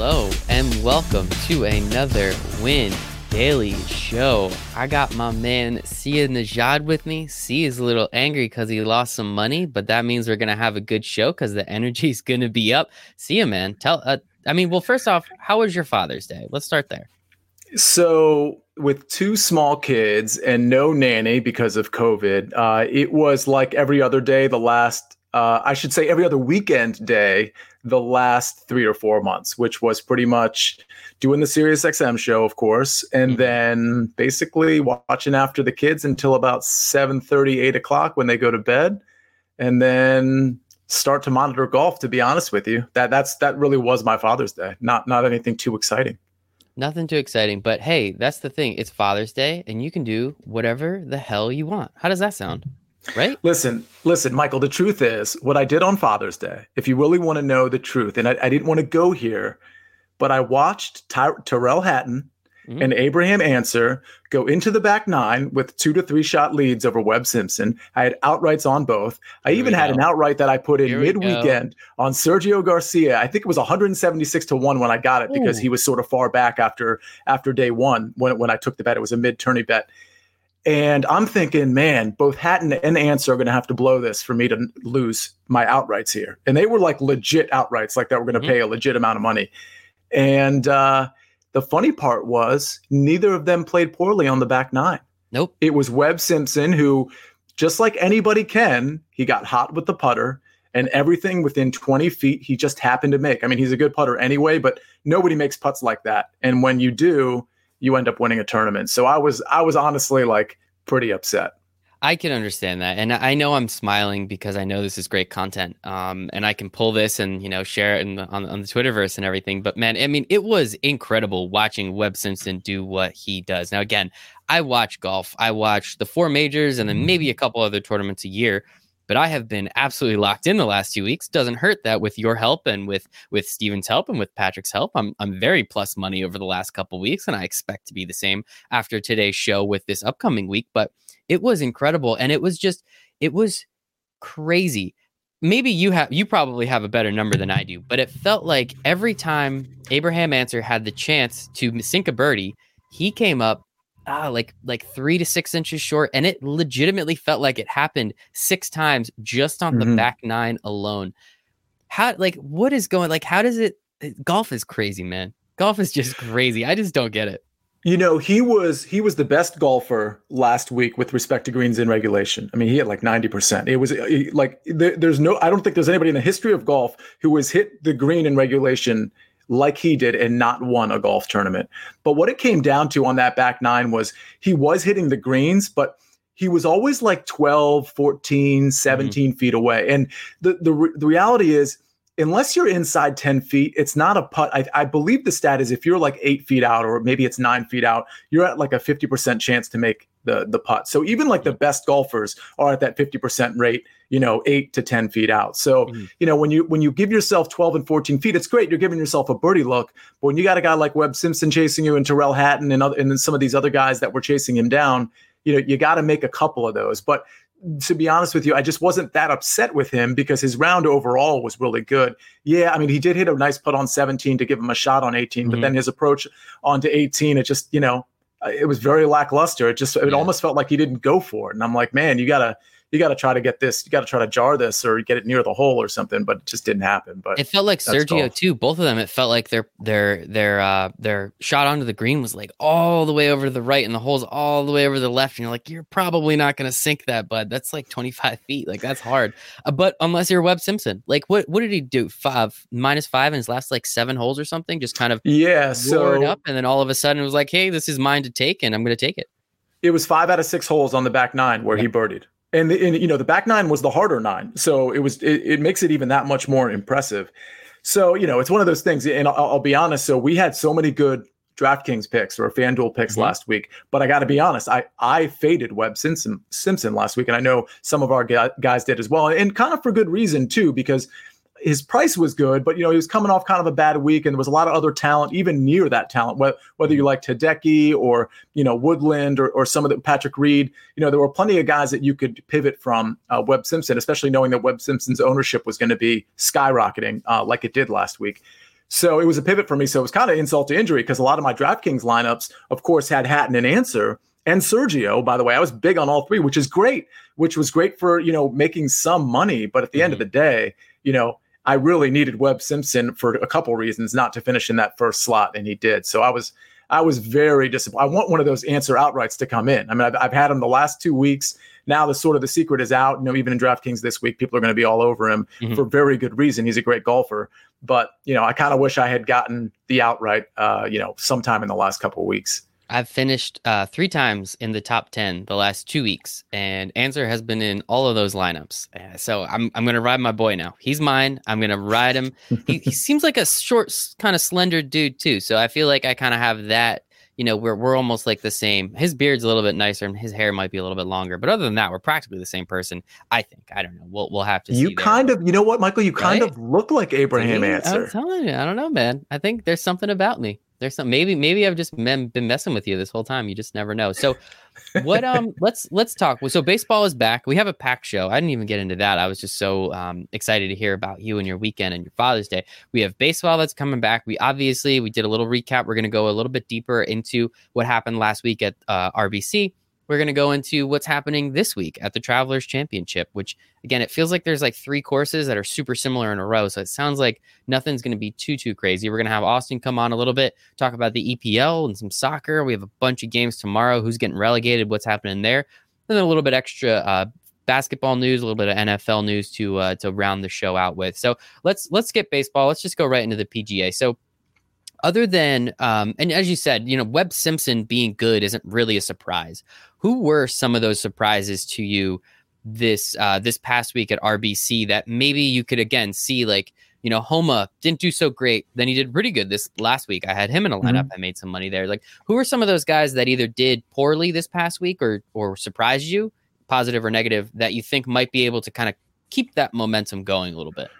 Hello and welcome to another Win Daily Show. I got my man Sia Nejad with me. Sia is a little angry because he lost some money, but that means we're gonna have a good show because the energy is gonna be up. Sia, man, tell. Uh, I mean, well, first off, how was your Father's Day? Let's start there. So, with two small kids and no nanny because of COVID, uh, it was like every other day. The last uh, I should say every other weekend day the last three or four months, which was pretty much doing the Sirius XM show, of course, and mm-hmm. then basically watching after the kids until about 7 30, 8 o'clock when they go to bed. And then start to monitor golf, to be honest with you. That that's that really was my Father's Day. Not not anything too exciting. Nothing too exciting, but hey, that's the thing. It's Father's Day, and you can do whatever the hell you want. How does that sound? Right? Listen, listen, Michael. The truth is, what I did on Father's Day. If you really want to know the truth, and I, I didn't want to go here, but I watched Ty- Tyrrell Hatton mm-hmm. and Abraham Ancer go into the back nine with two to three shot leads over Webb Simpson. I had outrights on both. I here even had an outright that I put in mid weekend on Sergio Garcia. I think it was 176 to one when I got it Ooh. because he was sort of far back after after day one when when I took the bet. It was a mid tourney bet. And I'm thinking, man, both Hatton and Ancer are going to have to blow this for me to lose my outrights here. And they were like legit outrights, like that were going to mm-hmm. pay a legit amount of money. And uh, the funny part was neither of them played poorly on the back nine. Nope. It was Webb Simpson who, just like anybody can, he got hot with the putter and everything within 20 feet he just happened to make. I mean, he's a good putter anyway, but nobody makes putts like that. And when you do, you end up winning a tournament. So I was I was honestly like pretty upset. I can understand that, and I know I'm smiling because I know this is great content, um, and I can pull this and you know share it the, on on the Twitterverse and everything. But man, I mean, it was incredible watching Webb Simpson do what he does. Now, again, I watch golf. I watch the four majors and then maybe a couple other tournaments a year but I have been absolutely locked in the last two weeks. Doesn't hurt that with your help and with with Steven's help and with Patrick's help, I'm I'm very plus money over the last couple weeks, and I expect to be the same after today's show with this upcoming week. But it was incredible, and it was just it was crazy. Maybe you have you probably have a better number than I do, but it felt like every time Abraham Ancer had the chance to sink a birdie, he came up ah, like like three to six inches short, and it legitimately felt like it happened six times just on mm-hmm. the back nine alone. How like what is going like? How does it? Golf is crazy, man. Golf is just crazy. I just don't get it. You know, he was he was the best golfer last week with respect to greens in regulation. I mean, he had like 90%. It was like there, there's no I don't think there's anybody in the history of golf who has hit the green in regulation like he did and not won a golf tournament. But what it came down to on that back nine was he was hitting the greens, but he was always like 12, 14, 17 mm-hmm. feet away. And the, the, the reality is, unless you're inside 10 feet, it's not a putt. I, I, believe the stat is if you're like eight feet out or maybe it's nine feet out, you're at like a 50% chance to make the, the putt. So even like the best golfers are at that 50% rate, you know, eight to 10 feet out. So, mm-hmm. you know, when you when you give yourself 12 and 14 feet, it's great. You're giving yourself a birdie look. But when you got a guy like Webb Simpson chasing you and Tyrrell Hatton and other, and then some of these other guys that were chasing him down, you know, you got to make a couple of those. But to be honest with you, I just wasn't that upset with him because his round overall was really good. Yeah, I mean, he did hit a nice putt on 17 to give him a shot on 18, mm-hmm. but then his approach onto 18, it just, you know, it was very lackluster. It just, it yeah. almost felt like he didn't go for it. And I'm like, man, you got to, you got to try to get this, you got to try to jar this or get it near the hole or something, but it just didn't happen. But it felt like Sergio golf. too. Both of them, it felt like their their their uh their shot onto the green was like all the way over to the right, and the hole's all the way over the left. And you're like, you're probably not going to sink that, bud. That's like 25 feet. Like that's hard. Uh, but unless you're Webb Simpson, like what what did he do? Five minus five in his last like seven holes or something. Just kind of yeah, so up, and then all of a sudden it was like, hey, this is mine to take, and I'm going to take it. It was five out of six holes on the back nine where he birdied and, the, and you know the back nine was the harder nine so it was it, it, makes it even that much more impressive so you know it's one of those things and i'll, I'll be honest so we had so many good DraftKings picks or FanDuel picks mm-hmm. last week. But I got to be honest, I I faded Webb Simpson Simpson last week, and I know some of our guys did as well, and kind of for good reason too, because his price was good, but you know he was coming off kind of a bad week, and there was a lot of other talent even near that talent. Whether you like Hideki or you know Woodland or, or some of the Patrick Reed, you know there were plenty of guys that you could pivot from uh, Webb Simpson, especially knowing that Webb Simpson's ownership was going to be skyrocketing uh, like it did last week. So it was a pivot for me. So it was kind of insult to injury because a lot of my DraftKings lineups, of course, had Hatton and Ancer and Sergio. By the way, I was big on all three, which is great. Which was great for you know making some money. But at the mm-hmm. end of mm-hmm. the day, you know, I really needed Webb Simpson for a couple reasons not to finish in that first slot, and he did. So I was I was very disappointed. I want one of those Ancer outrights to come in. I mean, I've, I've had him the last two weeks. Now the sort of the secret is out. You know, even in DraftKings this week, people are going to be all over him mm-hmm. for very good reason. He's a great golfer, but you know, I kind of wish I had gotten the outright. Uh, you know, sometime in the last couple of weeks. I've finished uh, three times in the top 10 the last two weeks, and Ancer has been in all of those lineups. Uh, so I'm, I'm going to ride my boy now. He's mine. I'm going to ride him. he, he seems like a short, kind of slender dude, too. So I feel like I kind of have that. You know, we're, we're almost like the same. His beard's a little bit nicer and his hair might be a little bit longer. But other than that, we're practically the same person. I think. I don't know. We'll, we'll have to You kind of, you know what, Michael? You kind right? of look like Abraham Ancer. I'm telling you. I don't know, man. I think there's something about me. There's some maybe maybe I've just been messing with you this whole time. You just never know. So what um let's let's talk. So baseball is back. We have a pack show. I didn't even get into that. I was just so um, excited to hear about you and your weekend and your Father's Day. We have baseball that's coming back. We obviously we did a little recap. We're going to go a little bit deeper into what happened last week at uh, RBC we're going to go into what's happening this week at the Travelers Championship, which again, it feels like there's like three courses that are super similar in a row. So it sounds like nothing's going to be too, too crazy. We're going to have Austin come on a little bit, talk about the EPL and some soccer. We have a bunch of games tomorrow. Who's getting relegated? What's happening there? And then a little bit extra uh, basketball news, a little bit of NFL news to uh, to round the show out with. So let's let's get baseball. Let's just go right into the PGA. So other than um, and as you said, you know, Webb Simpson being good isn't really a surprise. Who were some of those surprises to you this uh, this past week at RBC that maybe you could again see like you know Homa didn't do so great, then he did pretty good this last week. I had him in a lineup. Mm-hmm. I made some money there. Like who are some of those guys that either did poorly this past week or or surprised you, positive or negative, that you think might be able to kind of keep that momentum going a little bit?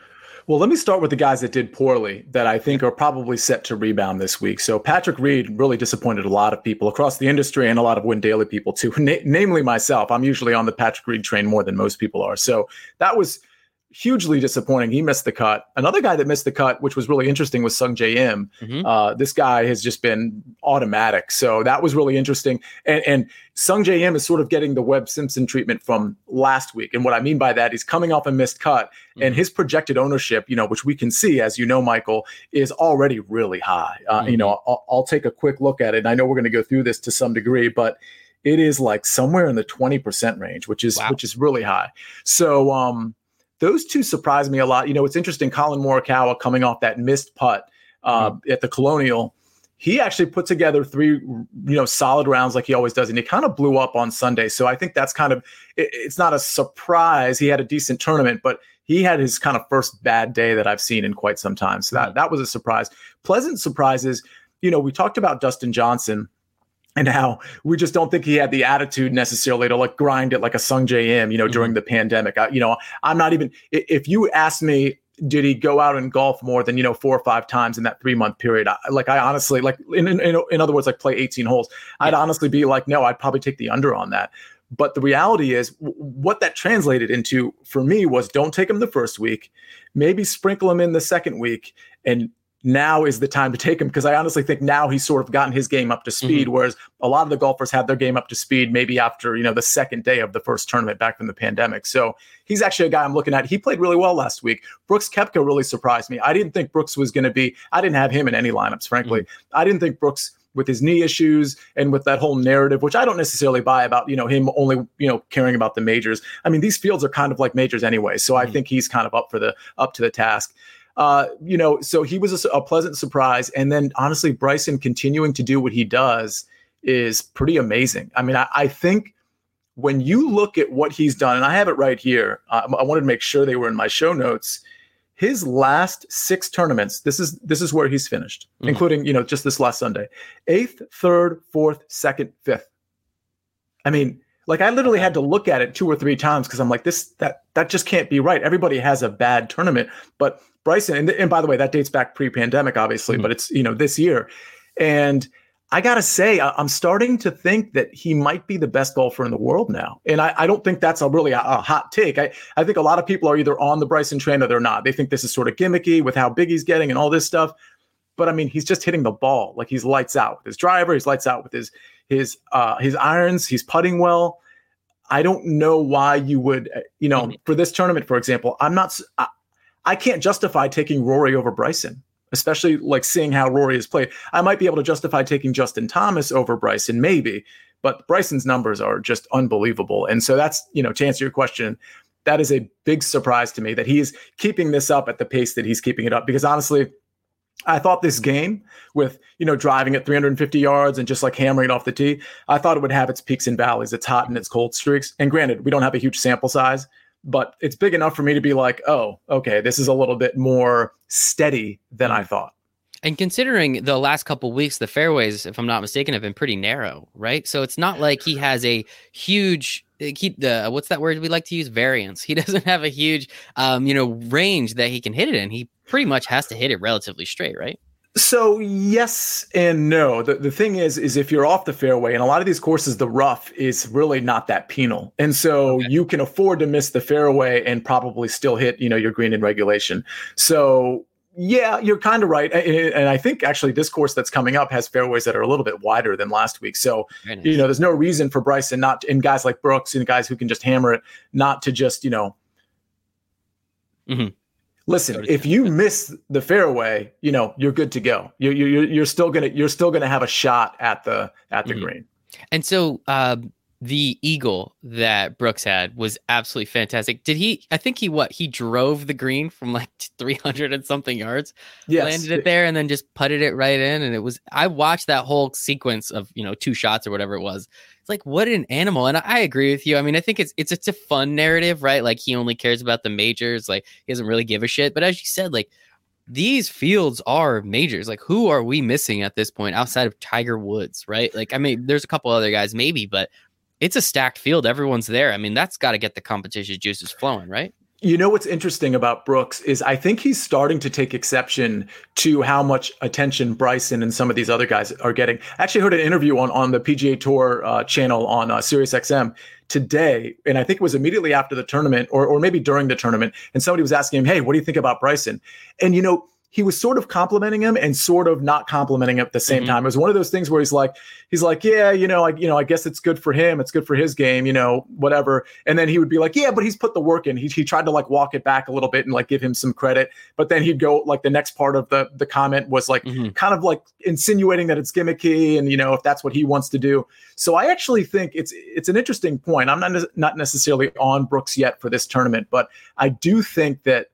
Well, let me start with the guys that did poorly that I think are probably set to rebound this week. So Patrick Reed really disappointed a lot of people across the industry and a lot of Win Daily people too, na- namely myself. I'm usually on the Patrick Reed train more than most people are. So that was hugely disappointing. He missed the cut. Another guy that missed the cut, which was really interesting, was Sungjae Im. Mm-hmm. Uh, this guy has just been automatic. So that was really interesting. And, and Sungjae Im is sort of getting the Webb Simpson treatment from last week. And what I mean by that, he's coming off a missed cut, mm-hmm. and his projected ownership, you know, which we can see, as you know, Michael, is already really high. Uh, mm-hmm. You know, I'll, I'll take a quick look at it. And I know we're going to go through this to some degree, but it is like somewhere in the 20% range, which is wow. which is really high. So um those two surprised me a lot. You know, it's interesting. Collin Morikawa coming off that missed putt uh, mm-hmm. at the Colonial, he actually put together three, you know, solid rounds like he always does, and he kind of blew up on Sunday. So I think that's kind of it, it's not a surprise. He had a decent tournament, but he had his kind of first bad day that I've seen in quite some time. So that mm-hmm. that was a surprise. Pleasant surprises. You know, we talked about Dustin Johnson and how we just don't think he had the attitude necessarily to like grind it like a Sungjae Im, you know, mm-hmm. during the pandemic. I, you know, I'm not even if you ask me did he go out and golf more than you know four or five times in that three month period? I, like I honestly like in, in in other words like play 18 holes. I'd honestly be like no, I'd probably take the under on that. But the reality is what that translated into for me was don't take him the first week, maybe sprinkle him in the second week and now is the time to take him because I honestly think now he's sort of gotten his game up to speed, mm-hmm. whereas a lot of the golfers had their game up to speed maybe after you know the second day of the first tournament back from the pandemic. So he's actually a guy I'm looking at. He played really well last week. Brooks Koepka really surprised me. I didn't think Brooks was going to be. I didn't have him in any lineups, frankly. Mm-hmm. I didn't think Brooks with his knee issues and with that whole narrative, which I don't necessarily buy about, you know, him only, you know, caring about the majors. I mean, these fields are kind of like majors anyway. So mm-hmm. I think he's kind of up for the up to the task. Uh, you know, so he was a, a, pleasant surprise. And then honestly, Bryson continuing to do what he does is pretty amazing. I mean, I, I think when you look at what he's done, and I have it right here, uh, I wanted to make sure they were in my show notes. His last six tournaments, this is this is where he's finished, mm-hmm. including you know just this last Sunday, eighth, third, fourth, second, fifth. I mean, like I literally had to look at it two or three times because I'm like, this that that just can't be right. Everybody has a bad tournament, but Bryson, and, and by the way, that dates back pre-pandemic, obviously, mm-hmm. but it's you know this year, and I gotta say, I'm starting to think that he might be the best golfer in the world now, and I, I don't think that's a really a, a, hot take. I, I think a lot of people are either on the Bryson train or they're not. They think this is sort of gimmicky with how big he's getting and all this stuff. but I mean, he's just hitting the ball like he's lights out with his driver. He's lights out with his his uh, his irons. He's putting well. I don't know why you would, uh, you know, mm-hmm. for this tournament, for example, I'm not. I, I can't justify taking Rory over Bryson, especially like seeing how Rory has played. I might be able to justify taking Justin Thomas over Bryson, maybe, but Bryson's numbers are just unbelievable. And so that's, you know, to answer your question, that is a big surprise to me that he's keeping this up at the pace that he's keeping it up. Because honestly, I thought this game with, you know, driving at 350 yards and just like hammering off the tee, I thought it would have its peaks and valleys, its hot and its cold streaks. And granted, we don't have a huge sample size, but it's big enough for me to be like, oh, okay, this is a little bit more steady than I thought. And considering the last couple weeks, the fairways, if I'm not mistaken, have been pretty narrow, right? So it's not like he has a huge he the what's that word we like to use variance. He doesn't have a huge um, you know, range that he can hit it in. He pretty much has to hit it relatively straight, right? So yes and no. The the thing is, is if you're off the fairway, and a lot of these courses, the rough is really not that penal, and so okay. you can afford to miss the fairway and probably still hit, you know, your green in regulation. So yeah, you're kind of right, and I think actually this course that's coming up has fairways that are a little bit wider than last week. So nice. you know, there's no reason for Bryson not and guys like Brooks and guys who can just hammer it, not to just you know. Mm-hmm. Listen, if you miss the fairway, you know you're good to go. You're you're you're still gonna you're still gonna have a shot at the at the mm-hmm. green. And so, uh, the eagle that Brooks had was absolutely fantastic. Did he? I think he what he drove the green from like 300 and something yards, yes. landed it there, and then just putted it right in. And it was I watched that whole sequence of you know two shots or whatever it was. It's like what an animal. And I agree with you. I mean, I think it's it's it's a fun narrative, right? Like he only cares about the majors. Like he doesn't really give a shit. But as you said, like these fields are majors. Like, who are we missing at this point outside of Tiger Woods, right? Like, I mean, there's a couple other guys, maybe, but it's a stacked field. Everyone's there. I mean, that's got to get the competition juices flowing, right? You know what's interesting about Brooks is I think he's starting to take exception to how much attention Bryson and some of these other guys are getting. I actually heard an interview on on the PGA Tour uh, channel on uh, SiriusXM today, and I think it was immediately after the tournament, or or maybe during the tournament, and somebody was asking him, "Hey, what do you think about Bryson?" And you know he was sort of complimenting him and sort of not complimenting him at the same mm-hmm. time. It was one of those things where he's like, he's like, yeah, you know, I, you know, I guess it's good for him. It's good for his game, you know, whatever. And then he would be like, yeah, but he's put the work in. He, he tried to like walk it back a little bit and like give him some credit. But then he'd go like the next part of the the comment was like mm-hmm. kind of like insinuating that it's gimmicky and you know if that's what he wants to do. So I actually think it's it's an interesting point. I'm not not necessarily on Brooks yet for this tournament, but I do think that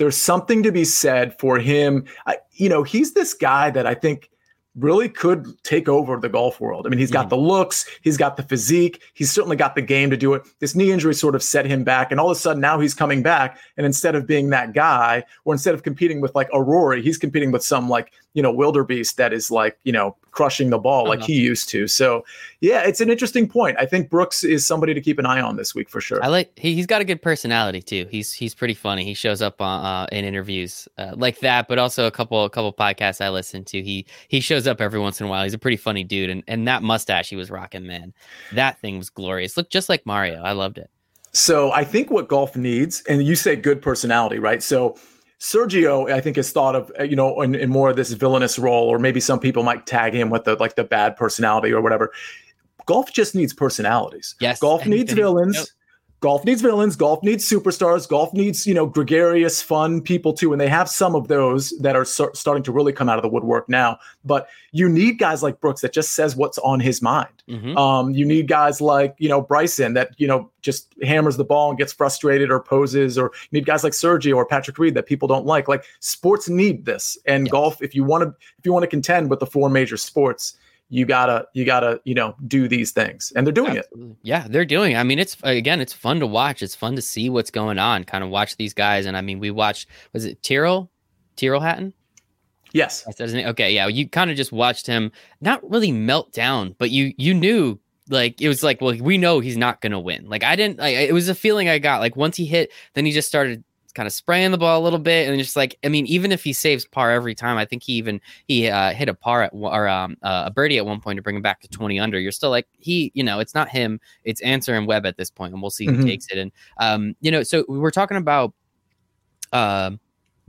there's something to be said for him. I, you know, he's this guy that I think really could take over the golf world. I mean, he's got mm. the looks, he's got the physique, he's certainly got the game to do it. This knee injury sort of set him back, and all of a sudden now he's coming back. And instead of being that guy, or instead of competing with like a Rory, he's competing with some like you know wildebeest that is like you know crushing the ball like uh-huh. he used to. So yeah, it's an interesting point. I think Brooks is somebody to keep an eye on this week for sure. I like he, has got a good personality too. He's he's pretty funny. He shows up uh, uh, in interviews uh, like that, but also a couple a couple podcasts I listen to. He he shows up every once in a while. He's a pretty funny dude, and and that mustache he was rocking, man, that thing was glorious. Looked just like Mario. I loved it. So I think what golf needs, and you say good personality, right? So Sergio, I think, is thought of uh, you know in, in, more of this villainous role, or maybe some people might tag him with the like the bad personality or whatever. Golf just needs personalities. Yes, golf needs villains. Yep golf needs villains golf needs superstars golf needs you know gregarious fun people too and they have some of those that are so- starting to really come out of the woodwork now but you need guys like brooks that just says what's on his mind mm-hmm. um, you need guys like you know bryson that you know just hammers the ball and gets frustrated or poses or you need guys like sergio or patrick reed that people don't like like sports need this and yes. golf if you want to if you want to contend with the four major sports you gotta you gotta you know do these things. And they're doing Absolutely. it yeah they're doing it. i mean it's again it's fun to watch. It's fun to see what's going on kind of watch these guys. And i mean we watched was it tyrrell? Tyrrell hatton? Yes. Okay yeah you kind of just watched him not really melt down but you you knew like it was like well we know he's not gonna win. Like i didn't like it was a feeling i got like once he hit then he just started kind of spraying the ball a little bit and just like I mean even if he saves par every time I think he even he uh, hit a par at or um, uh, a birdie at one point to bring him back to 20 under you're still like he you know it's not him it's Ancer and Webb at this point and we'll see who mm-hmm. takes it and um you know so we were talking about uh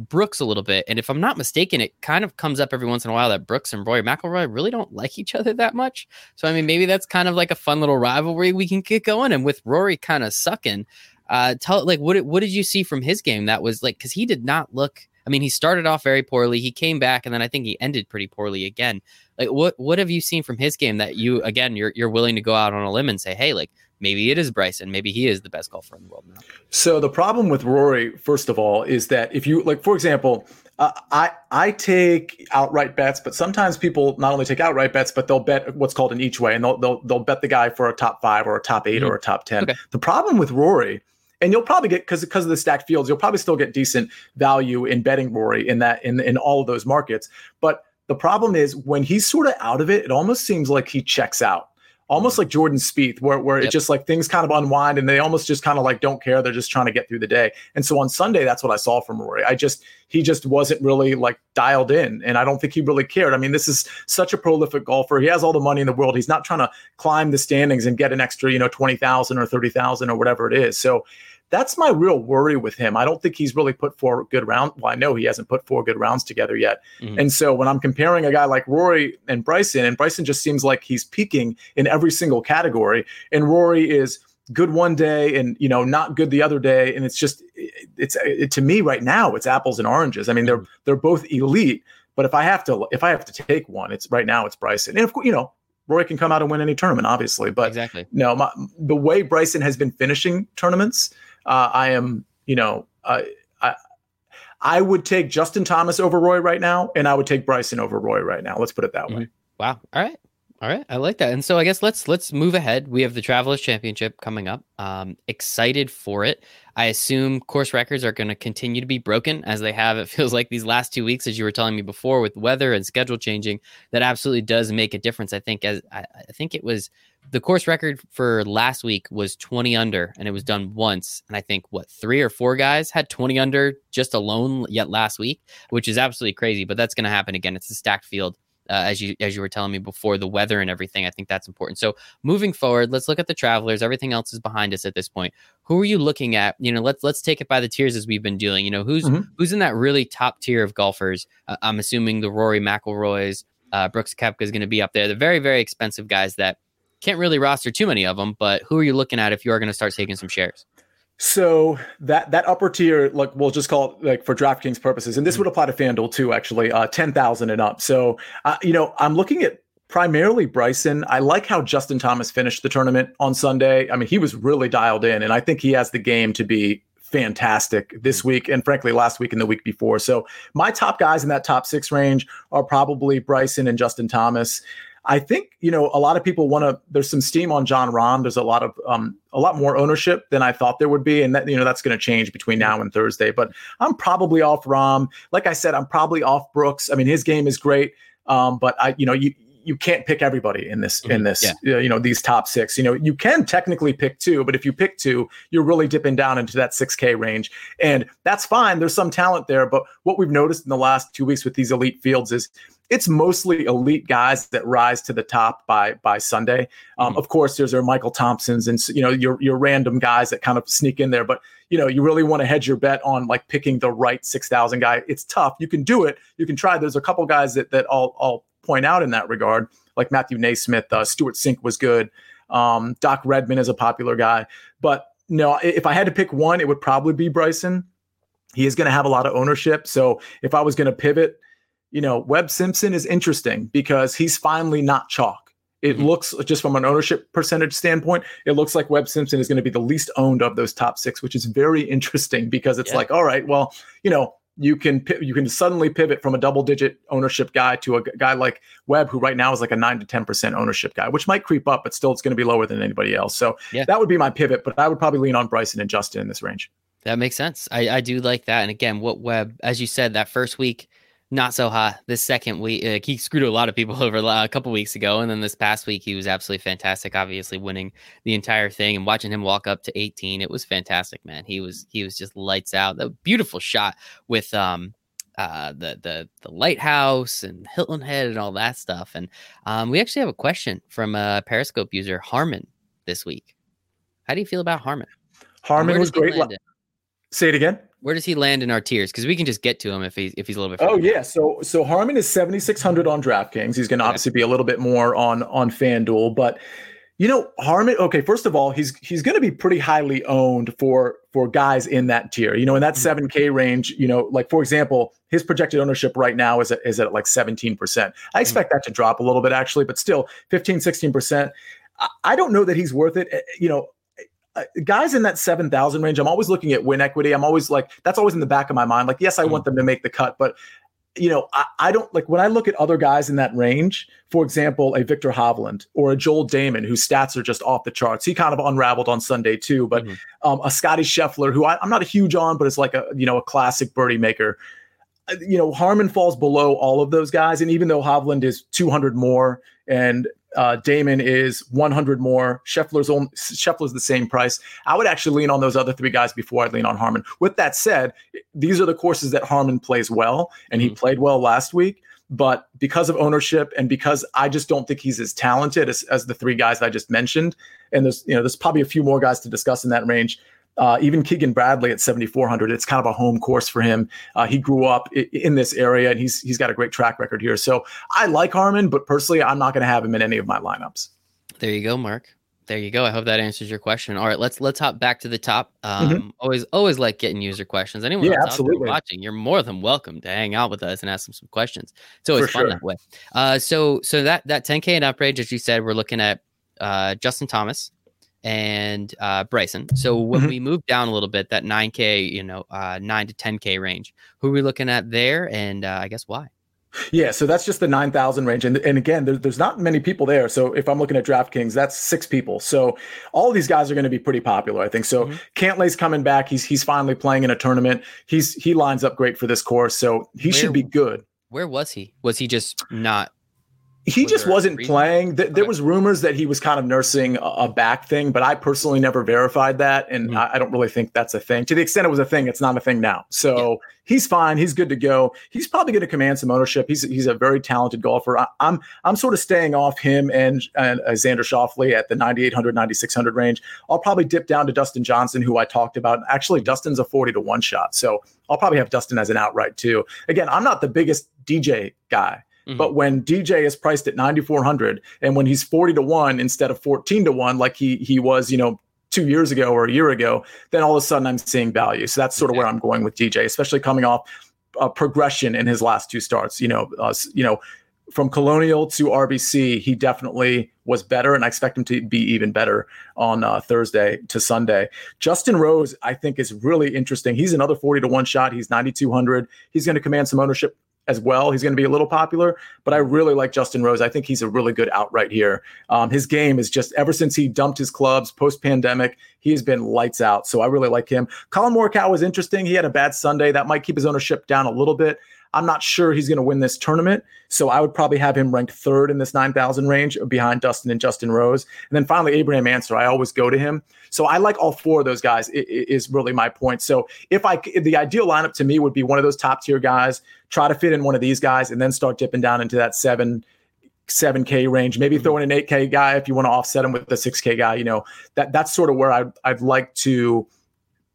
Brooks a little bit. And if I'm not mistaken, it kind of comes up every once in a while that Brooks and Rory McIlroy really don't like each other that much. So I mean, maybe that's kind of like a fun little rivalry we can get going. And with Rory kind of sucking, uh, tell like what what did you see from his game that was like because he did not look. I mean, he started off very poorly. He came back, and then I think he ended pretty poorly again. Like, what what have you seen from his game that you again you're you're willing to go out on a limb and say, hey, like maybe it is Bryson, maybe he is the best golfer in the world now. So the problem with Rory, first of all, is that if you like, for example, uh, I I take outright bets, but sometimes people not only take outright bets, but they'll bet what's called an each way, and they'll they'll, they'll bet the guy for a top five or a top 8 mm-hmm. or a top ten. Okay. The problem with Rory and you'll probably get because because of the stacked fields, you'll probably still get decent value in betting Rory in that in in all of those markets. But the problem is when he's sort of out of it, it almost seems like he checks out. Almost like Jordan Spieth, where, where yep. it's just like things kind of unwind and they almost just kind of like don't care. They're just trying to get through the day. And so on Sunday, that's what I saw from Rory. I just, he just wasn't really like dialed in. And I don't think he really cared. I mean, this is such a prolific golfer. He has all the money in the world. He's not trying to climb the standings and get an extra, you know, 20,000 or 30,000 or whatever it is. So that's my real worry with him. I don't think he's really put four good rounds. Well, I know he hasn't put four good rounds together yet. Mm-hmm. And so when I'm comparing a guy like Rory and Bryson, and Bryson just seems like he's peaking in every single category, and Rory is good one day and you know not good the other day and it's just it's it, to me right now it's apples and oranges i mean they're mm-hmm. they're both elite but if i have to if i have to take one it's right now it's bryson and of course you know rory can come out and win any tournament obviously but exactly no my, the way bryson has been finishing tournaments uh, I am, you know, uh, I I would take Justin Thomas over Roy right now, and I would take Bryson over Roy right now. Let's put it that mm-hmm. way. Wow. All right. All right, I like that. And so I guess let's let's move ahead. We have the Travelers Championship coming up. Um, excited for it. I assume course records are going to continue to be broken as they have. It feels like these last two weeks, as you were telling me before, with weather and schedule changing, that absolutely does make a difference. I think as I, I think it was the course record for last week was 20 under, and it was done once. And I think what three or four guys had 20 under just alone yet last week, which is absolutely crazy. But that's going to happen again. It's a stacked field uh, as you as you were telling me before the weather and everything. I think that's important. So moving forward, let's look at the travelers. Everything else is behind us at this point. Who are you looking at? You know, let's let's take it by the tiers as we've been doing. You know, who's mm-hmm. who's in that really top tier of golfers? Uh, I'm assuming the Rory McIlroys, uh, Brooks Koepka is going to be up there. The very very expensive guys that can't really roster too many of them. But who are you looking at if you are going to start taking some shares? So that that upper tier, like we'll just call it like for DraftKings purposes, and this mm-hmm. would apply to FanDuel too, actually, uh, ten thousand and up. So uh, you know, I'm looking at primarily Bryson. I like how Justin Thomas finished the tournament on Sunday. I mean, he was really dialed in, and I think he has the game to be fantastic this mm-hmm. week and frankly last week and the week before. So my top guys in that top six range are probably Bryson and Justin Thomas. I think you know a lot of people want to. There's some steam on Jon Rahm. There's a lot of um, a lot more ownership than I thought there would be, and that you know that's going to change between now and Thursday. But I'm probably off Rahm. Like I said, I'm probably off Brooks. I mean, his game is great, um, but I you know you you can't pick everybody in this mm-hmm. in this yeah. you know these top six you know you can technically pick two but if you pick two you're really dipping down into that 6k range and that's fine there's some talent there but what we've noticed in the last two weeks with these elite fields is it's mostly elite guys that rise to the top by by Sunday. Um, mm-hmm. Of course, there's our Michael Thompsons and you know your your random guys that kind of sneak in there, but you know you really want to hedge your bet on like picking the right six thousand guy. It's tough. You can do it. You can try. There's a couple guys that that I'll I'll point out in that regard, like Matthew NeSmith, uh, Stewart Cink was good. Um, Doc Redman is a popular guy, but no, if I had to pick one, it would probably be Bryson. He is going to have a lot of ownership. So if I was going to pivot, you know, Webb Simpson is interesting because he's finally not chalk. It mm-hmm. looks just from an ownership percentage standpoint, it looks like Webb Simpson is going to be the least owned of those top six, which is very interesting because it's yeah. like, all right, well, you know, you can you can suddenly pivot from a double digit ownership guy to a guy like Webb, who right now is like a nine to ten percent ownership guy, which might creep up, but still it's going to be lower than anybody else. So yeah. that would be my pivot, but I would probably lean on Bryson and Justin in this range. That makes sense. I, I do like that. And again, what Webb, as you said, that first week not so hot. This second week, uh, he screwed a lot of people over a couple weeks ago, and then this past week he was absolutely fantastic. Obviously, winning the entire thing and watching him walk up to 18, it was fantastic, man. He was he was just lights out. The beautiful shot with um uh the the the lighthouse and Hilton Head and all that stuff. And um, we actually have a question from a Periscope user, Harman, this week. How do you feel about Harman? Harman was great. Say it again. Where does he land in our tiers? Because we can just get to him if he's if he's a little bit. Oh yeah, so so Harman is seventy six hundred on DraftKings. He's going to okay. obviously be a little bit more on on FanDuel, but you know Harman. Okay, first of all, he's he's going to be pretty highly owned for for guys in that tier. You know, in that mm-hmm. seven K range. You know, like for example, his projected ownership right now is at, is at like seventeen percent. I mm-hmm. expect mm-hmm. that to drop a little bit actually, but still 15, 16 percent. I don't know that he's worth it. Eh, you know, uh, guys in that 7,000 range, I'm always looking at win equity. I'm always like, that's always in the back of my mind. Like, yes, I mm want them to make the cut, but you know, I, I, don't like when I look at other guys in that range, for example, a Viktor Hovland or a Joel Dahmen, whose stats are just off the charts. He kind of unraveled on Sunday too, but mm-hmm. um, a Scotty Scheffler, who I, I'm not a huge on, but it's like a, you know, a classic birdie maker. Uh, you know, Harman falls below all of those guys. And even though Hovland is 200 more and uh, Dahmen is 100 more. Scheffler's only, Scheffler's the same price. I would actually lean on those other three guys before I lean on Harman. With that said, these are the courses that Harman plays well, and he mm-hmm. played well last week. But because of ownership and because I just don't think he's as talented as, as the three guys I just mentioned, and there's you know there's probably a few more guys to discuss in that range. Uh, even Keegan Bradley at 7,400, it's kind of a home course for him. Uh, he grew up I- in this area and he's he's got a great track record here. So I like Harman, but personally, I'm not going to have him in any of my lineups. There you go, Mark. There you go. I hope that answers your question. All right, let's let's hop back to the top. Um, mm-hmm. Always always like getting user questions. Anyone yeah, absolutely. watching, you're more than welcome to hang out with us and ask them some questions. It's always For fun sure. that way. Uh, so so that that 10k and upgrade, as you said, we're looking at uh, Justin Thomas, and uh, Bryson. So when mm-hmm. we move down a little bit, that 9K, you know, uh, 9 to 10K range, who are we looking at there? And uh, I guess why? Yeah, so that's just the 9,000 range. And, and again, there, there's not many people there. So if I'm looking at DraftKings, that's six people. So all these guys are going to be pretty popular, I think. So mm-hmm. Cantlay's coming back. He's he's finally playing in a tournament. He's he lines up great for this course. So he where, should be good. Where was he? Was he just not he was just wasn't playing. There was rumors that he was kind of nursing a, back thing, but I personally never verified that, and mm-hmm. I, I, don't really think that's a thing. To the extent it was a thing, it's not a thing now. So yeah. he's fine. He's good to go. He's probably going to command some ownership. He's he's a very talented golfer. I, am I'm, I'm sort of staying off him and and uh, Xander Schauffele at the 9800 9600 range. I'll probably dip down to Dustin Johnson, who I talked about. Actually, Dustin's a 40 to one shot, so I'll probably have Dustin as an outright too. Again, I'm not the biggest DJ guy. Mm-hmm. But when DJ is priced at 9400 and when he's 40 to 1 instead of 14 to 1 like he he was, you know, 2 years ago or a year ago, then all of a sudden I'm seeing value. So that's sort of where I'm going with DJ, especially coming off a progression in his last two starts, you know, uh, you know, from Colonial to RBC, he definitely was better, and I expect him to be even better on uh, Thursday to Sunday. Justin Rose, I think, is really interesting. He's another 40 to 1 shot. He's 9,200. He's going to command some ownership as well. He's going to be a little popular, but I really like Justin Rose. I think he's a really good outright here. Um, his game is just ever since he dumped his clubs post pandemic, he's been lights out. So I really like him. Collin Morikawa was interesting. He had a bad Sunday that might keep his ownership down a little bit. I'm not sure he's going to win this tournament. So I would probably have him ranked third in this 9,000 range behind Dustin and Justin Rose. And then finally, Abraham Ancer. I always go to him. So I like all four of those guys, is really my point. So if I, the ideal lineup to me would be one of those top tier guys, try to fit in one of these guys, and then start dipping down into that seven, 7k range maybe mm-hmm. throw in an 8k guy if you want to offset him with the 6k guy you know that that's sort of where I'd, I'd like to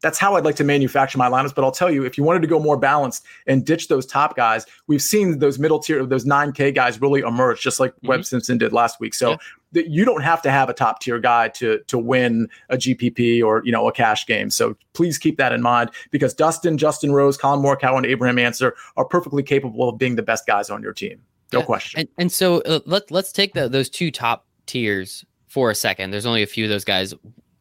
that's how I'd like to manufacture my lineups. But I'll tell you, if you wanted to go more balanced and ditch those top guys, we've seen those middle tier, those 9K guys really emerge, just like mm-hmm. Webb Simpson did last week. So yeah. that you don't have to have a top tier guy to to win a GPP or you know a cash game. So please keep that in mind because Dustin, Justin Rose, Collin Morikawa, and Abraham Ancer are perfectly capable of being the best guys on your team. No yeah. question. And, and so uh, let let's take the, those two top tiers for a second. There's only a few of those guys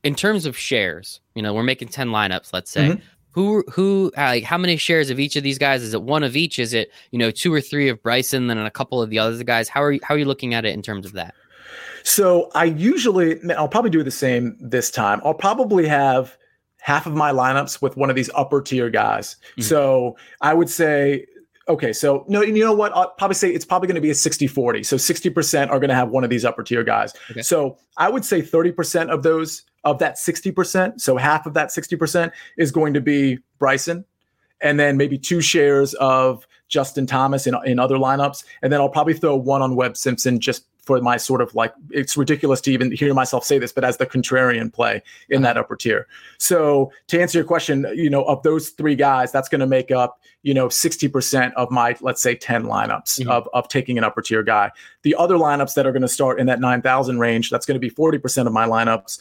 in terms of shares, you know, we're making 10 lineups, let's say. Mm-hmm. Who who uh, like how many shares of each of these guys? Is it one of each? Is it, you know, two or three of Bryson then a couple of the other guys? How are you how are you looking at it in terms of that? So I usually I'll probably do the same this time. I'll probably have half of my lineups with one of these upper tier guys. Mm-hmm. So I would say Okay, so no, you know what? I'll probably say it's probably going to be a 60 40. So 60% are going to have one of these upper tier guys. Okay. So I would say 30% of those, of that 60%, so half of that 60% is going to be Bryson, and then maybe two shares of Justin Thomas in, in other lineups. And then I'll probably throw one on Webb Simpson just for my sort of like it's ridiculous to even hear myself say this, but as the contrarian play in that upper tier. So to answer your question, you know, of those three guys, that's going to make up you know 60% of my let's say 10 lineups mm-hmm. of, of taking an upper tier guy the other lineups that are going to start in that 9000 range that's going to be 40% of my lineups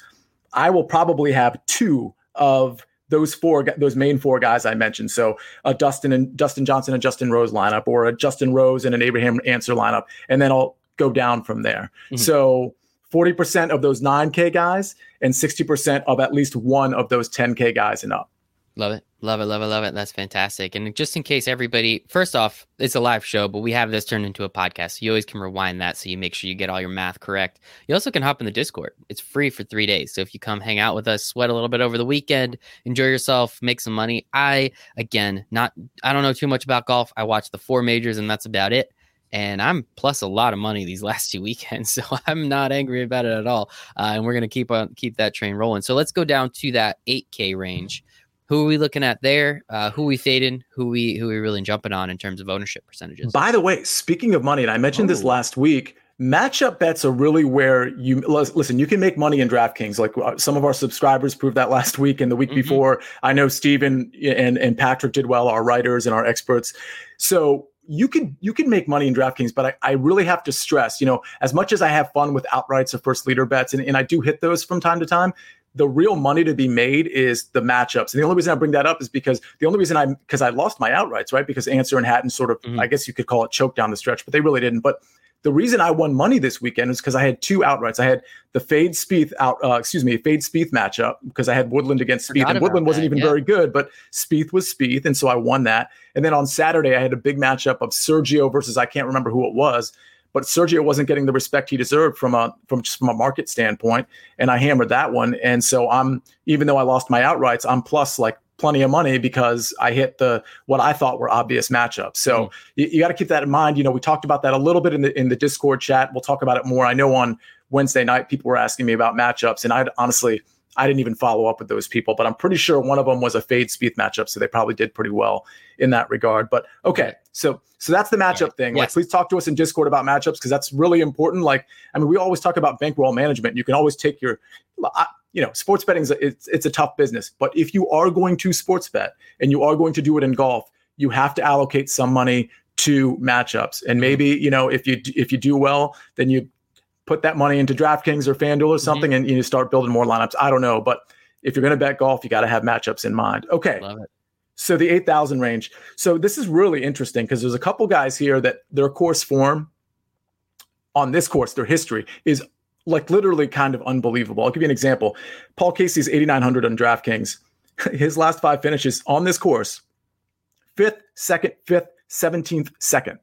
i will probably have two of those four those main four guys I mentioned. So a Dustin and Dustin Johnson and Justin Rose lineup, or a Justin Rose and an Abraham Ancer lineup, and then I'll go down from there. Mm-hmm. So 40% of those 9K guys and 60% of at least one of those 10K guys and up. Love it. Love it. Love it. Love it. That's fantastic. And just in case everybody, first off, it's a live show, but we have this turned into a podcast. So you always can rewind that so you make sure you get all your math correct. You also can hop in the Discord. It's free for three days. So if you come hang out with us, sweat a little bit over the weekend, enjoy yourself, make some money. I, again, not, I don't know too much about golf. I watch the four majors and that's about it and I'm plus a lot of money these last two weekends, so I'm not angry about it at all. Uh, and we're gonna keep on keep that train rolling. So let's go down to that 8K range. Who are we looking at there? Uh, who we fading? Who we who we really jumping on in terms of ownership percentages? By the way, speaking of money, and I mentioned oh. this last week, matchup bets are really where you listen. You can make money in DraftKings. Like uh, some of our subscribers proved that last week and the week mm-hmm. before. I know Steven and and Patrick did well. Our writers and our experts. So you can you can make money in DraftKings, but I, I really have to stress, you know, as much as I have fun with outrights or first leader bets, and, and I do hit those from time to time, the real money to be made is the matchups. And the only reason I bring that up is because the only reason I because I lost my outrights, right? Because Ancer and Hatton sort of, mm-hmm. I guess you could call it choke down the stretch, but they really didn't. But the reason I won money this weekend is because I had two outrights. I had the Fade Spieth out, uh, excuse me, Fade Spieth matchup because I had Woodland against Spieth, and Woodland wasn't even yeah. very good, but Spieth was Spieth, and so I won that. And then on Saturday, I had a big matchup of Sergio versus I can't remember who it was, but Sergio wasn't getting the respect he deserved from a from just from a market standpoint, and I hammered that one. And so I'm even though I lost my outrights, I'm plus like plenty of money because I hit the what I thought were obvious matchups. So mm. you, you got to keep that in mind. You know, we talked about that a little bit in the in the Discord chat. We'll talk about it more. I know on Wednesday night people were asking me about matchups, and I honestly I didn't even follow up with those people, but I'm pretty sure one of them was a fade Spieth matchup, so they probably did pretty well in that regard. But okay, so so that's the matchup right. thing. Yes. Like, please talk to us in Discord about matchups because that's really important. Like, I mean, we always talk about bankroll management. You can always take your, you know, sports betting is it's it's a tough business, but if you are going to sports bet and you are going to do it in golf, you have to allocate some money to matchups. And maybe you know if you if you do well, then you put that money into DraftKings or FanDuel or mm-hmm. something mm-hmm. and you start building more lineups. I don't know, but if you're going to bet golf, you got to have matchups in mind. Okay. So the 8,000 range. So this is really interesting because there's a couple guys here that their course form on this course, their history is like literally kind of unbelievable. I'll give you an example. Paul Casey's 8,900 on DraftKings. His last five finishes on this course, fifth, second, fifth, 17th, second.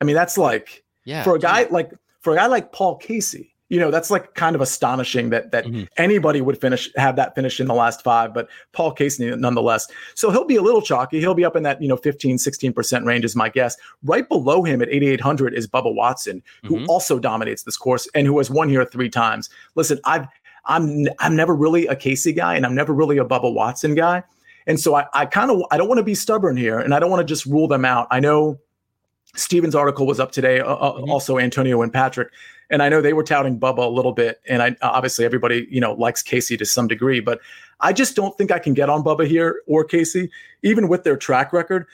I mean, that's like yeah, for a guy like for a guy like Paul Casey, you know, that's like kind of astonishing that that mm-hmm. anybody would finish have that finish in the last five, but Paul Casey nonetheless. So he'll be a little chalky. He'll be up in that, you know, 15, 16% range is my guess. Right below him at 8,800 is Bubba Watson, who mm-hmm. also dominates this course and who has won here three times. Listen, I've I'm I'm never really a Casey guy and I'm never really a Bubba Watson guy. And so I, I kind of I don't want to be stubborn here and I don't want to just rule them out. I know Steven's article was up today, uh, uh, mm-hmm. also Antonio and Patrick, and I know they were touting Bubba a little bit, and I obviously everybody you know likes Casey to some degree, but I just don't think I can get on Bubba here or Casey, even with their track record,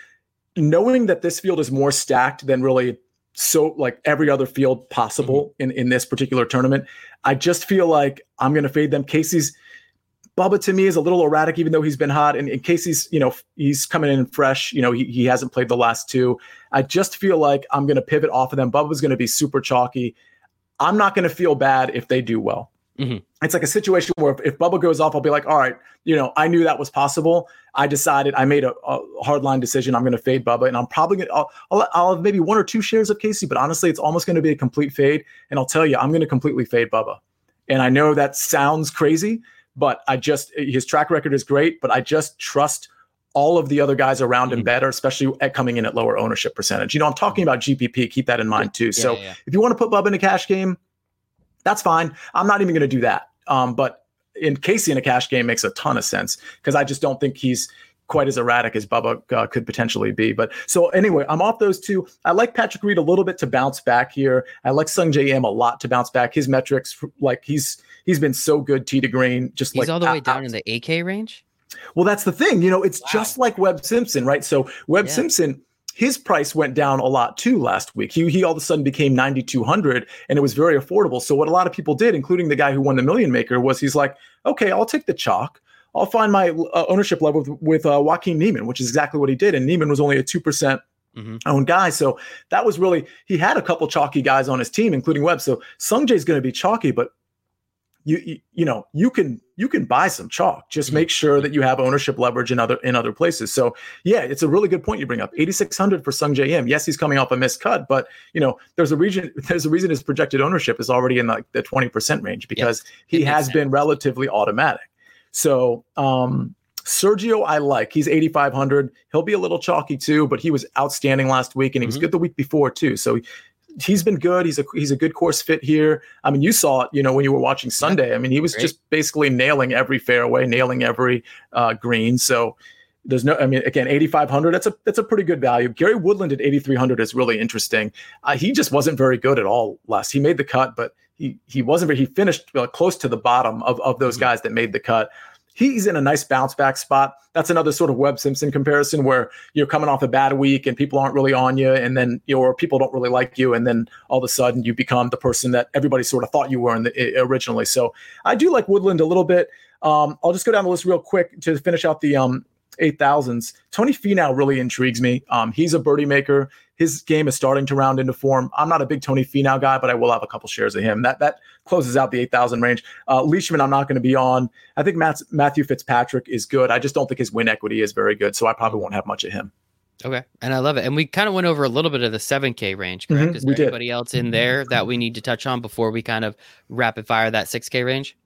knowing that this field is more stacked than really so like every other field possible mm-hmm. in in this particular tournament. I just feel like I'm going to fade them. Casey's Bubba to me is a little erratic, even though he's been hot. And in case he's, you know, he's coming in fresh, you know, he, he hasn't played the last two. I just feel like I'm going to pivot off of them. Bubba's going to be super chalky. I'm not going to feel bad if they do well. Mm-hmm. It's like a situation where if, if, Bubba goes off, I'll be like, all right, you know, I knew that was possible. I decided I made a, a hard line decision. I'm going to fade Bubba, and I'm probably going to, I'll, I'll, I'll, have maybe one or two shares of Casey, but honestly, it's almost going to be a complete fade. And I'll tell you, I'm going to completely fade Bubba. And I know that sounds crazy, but I just his track record is great, but I just trust all of the other guys around him mm-hmm. better, especially at coming in at lower ownership percentage. You know, I'm talking about GPP. Keep that in mind too. so yeah, yeah. if you want to put Bub in a cash game, that's fine. I'm not even going to do that. Um, but in Casey in a cash game makes a ton of sense because I just don't think he's quite as erratic as Bubba uh, could potentially be. But so anyway, I'm off those two. I like Patrick Reed a little bit to bounce back here. I like Sungjae Im a lot to bounce back. His metrics, like he's he's been so good tee to green. Just he's like all the way down in the AK range. Well, that's the thing. You know, it's wow. just like Webb Simpson, right? So Webb yeah. Simpson his price went down a lot too last week. He, he all of a sudden became 9,200 and it was very affordable. So what a lot of people did, including the guy who won the million maker was he's like, okay, I'll take the chalk. I'll find my uh, ownership level with, with uh, Joaquin Niemann, which is exactly what he did. And Niemann was only a 2% mm-hmm. owned guy. So that was really, he had a couple chalky guys on his team, including Webb. So Sungjae is going to be chalky, but you, you, you know you can you can buy some chalk just make sure that you have ownership leverage in other in other places so yeah it's a really good point you bring up 8600 for Sungjae Im. yes he's coming off a missed cut but you know there's a region there's a reason his projected ownership is already in like the 20% range because yes, he has sense. been relatively automatic so um Sergio, I like. He's 8,500. He'll be a little chalky too, but he was outstanding last week and he mm-hmm. was good the week before too. So he's been good. He's a he's a good course fit here. I mean, you saw it, you know, when you were watching Sunday. I mean, he was Great. just basically nailing every fairway, nailing every uh, green. So there's no, I mean, again, 8,500. That's a that's a pretty good value. Gary Woodland at 8,300 is really interesting. Uh, he just wasn't very good at all last. He made the cut, but he he wasn't very. He finished uh, close to the bottom of of those mm-hmm. guys that made the cut he's in a nice bounce back spot. That's another sort of Webb Simpson comparison where you're coming off a bad week and people aren't really on you, and then you know, or people don't really like you, and then all of a sudden you become the person that everybody sort of thought you were the, originally. So I do like Woodland a little bit. Um, I'll just go down the list real quick to finish out the um, 8000s. Tony Finau really intrigues me. Um, he's a birdie maker. His game is starting to round into form. I'm not a big Tony Finau guy, but I will have a couple shares of him. That that closes out the 8,000 range. Uh, Leishman, I'm not going to be on. I think Matt, Matthew Fitzpatrick is good. I just don't think his win equity is very good, so I probably won't have much of him. Okay, and I love it. And we kind of went over a little bit of the 7K range, correct? Mm-hmm, is there anybody else in there that we need to touch on before we kind of rapid fire that 6K range?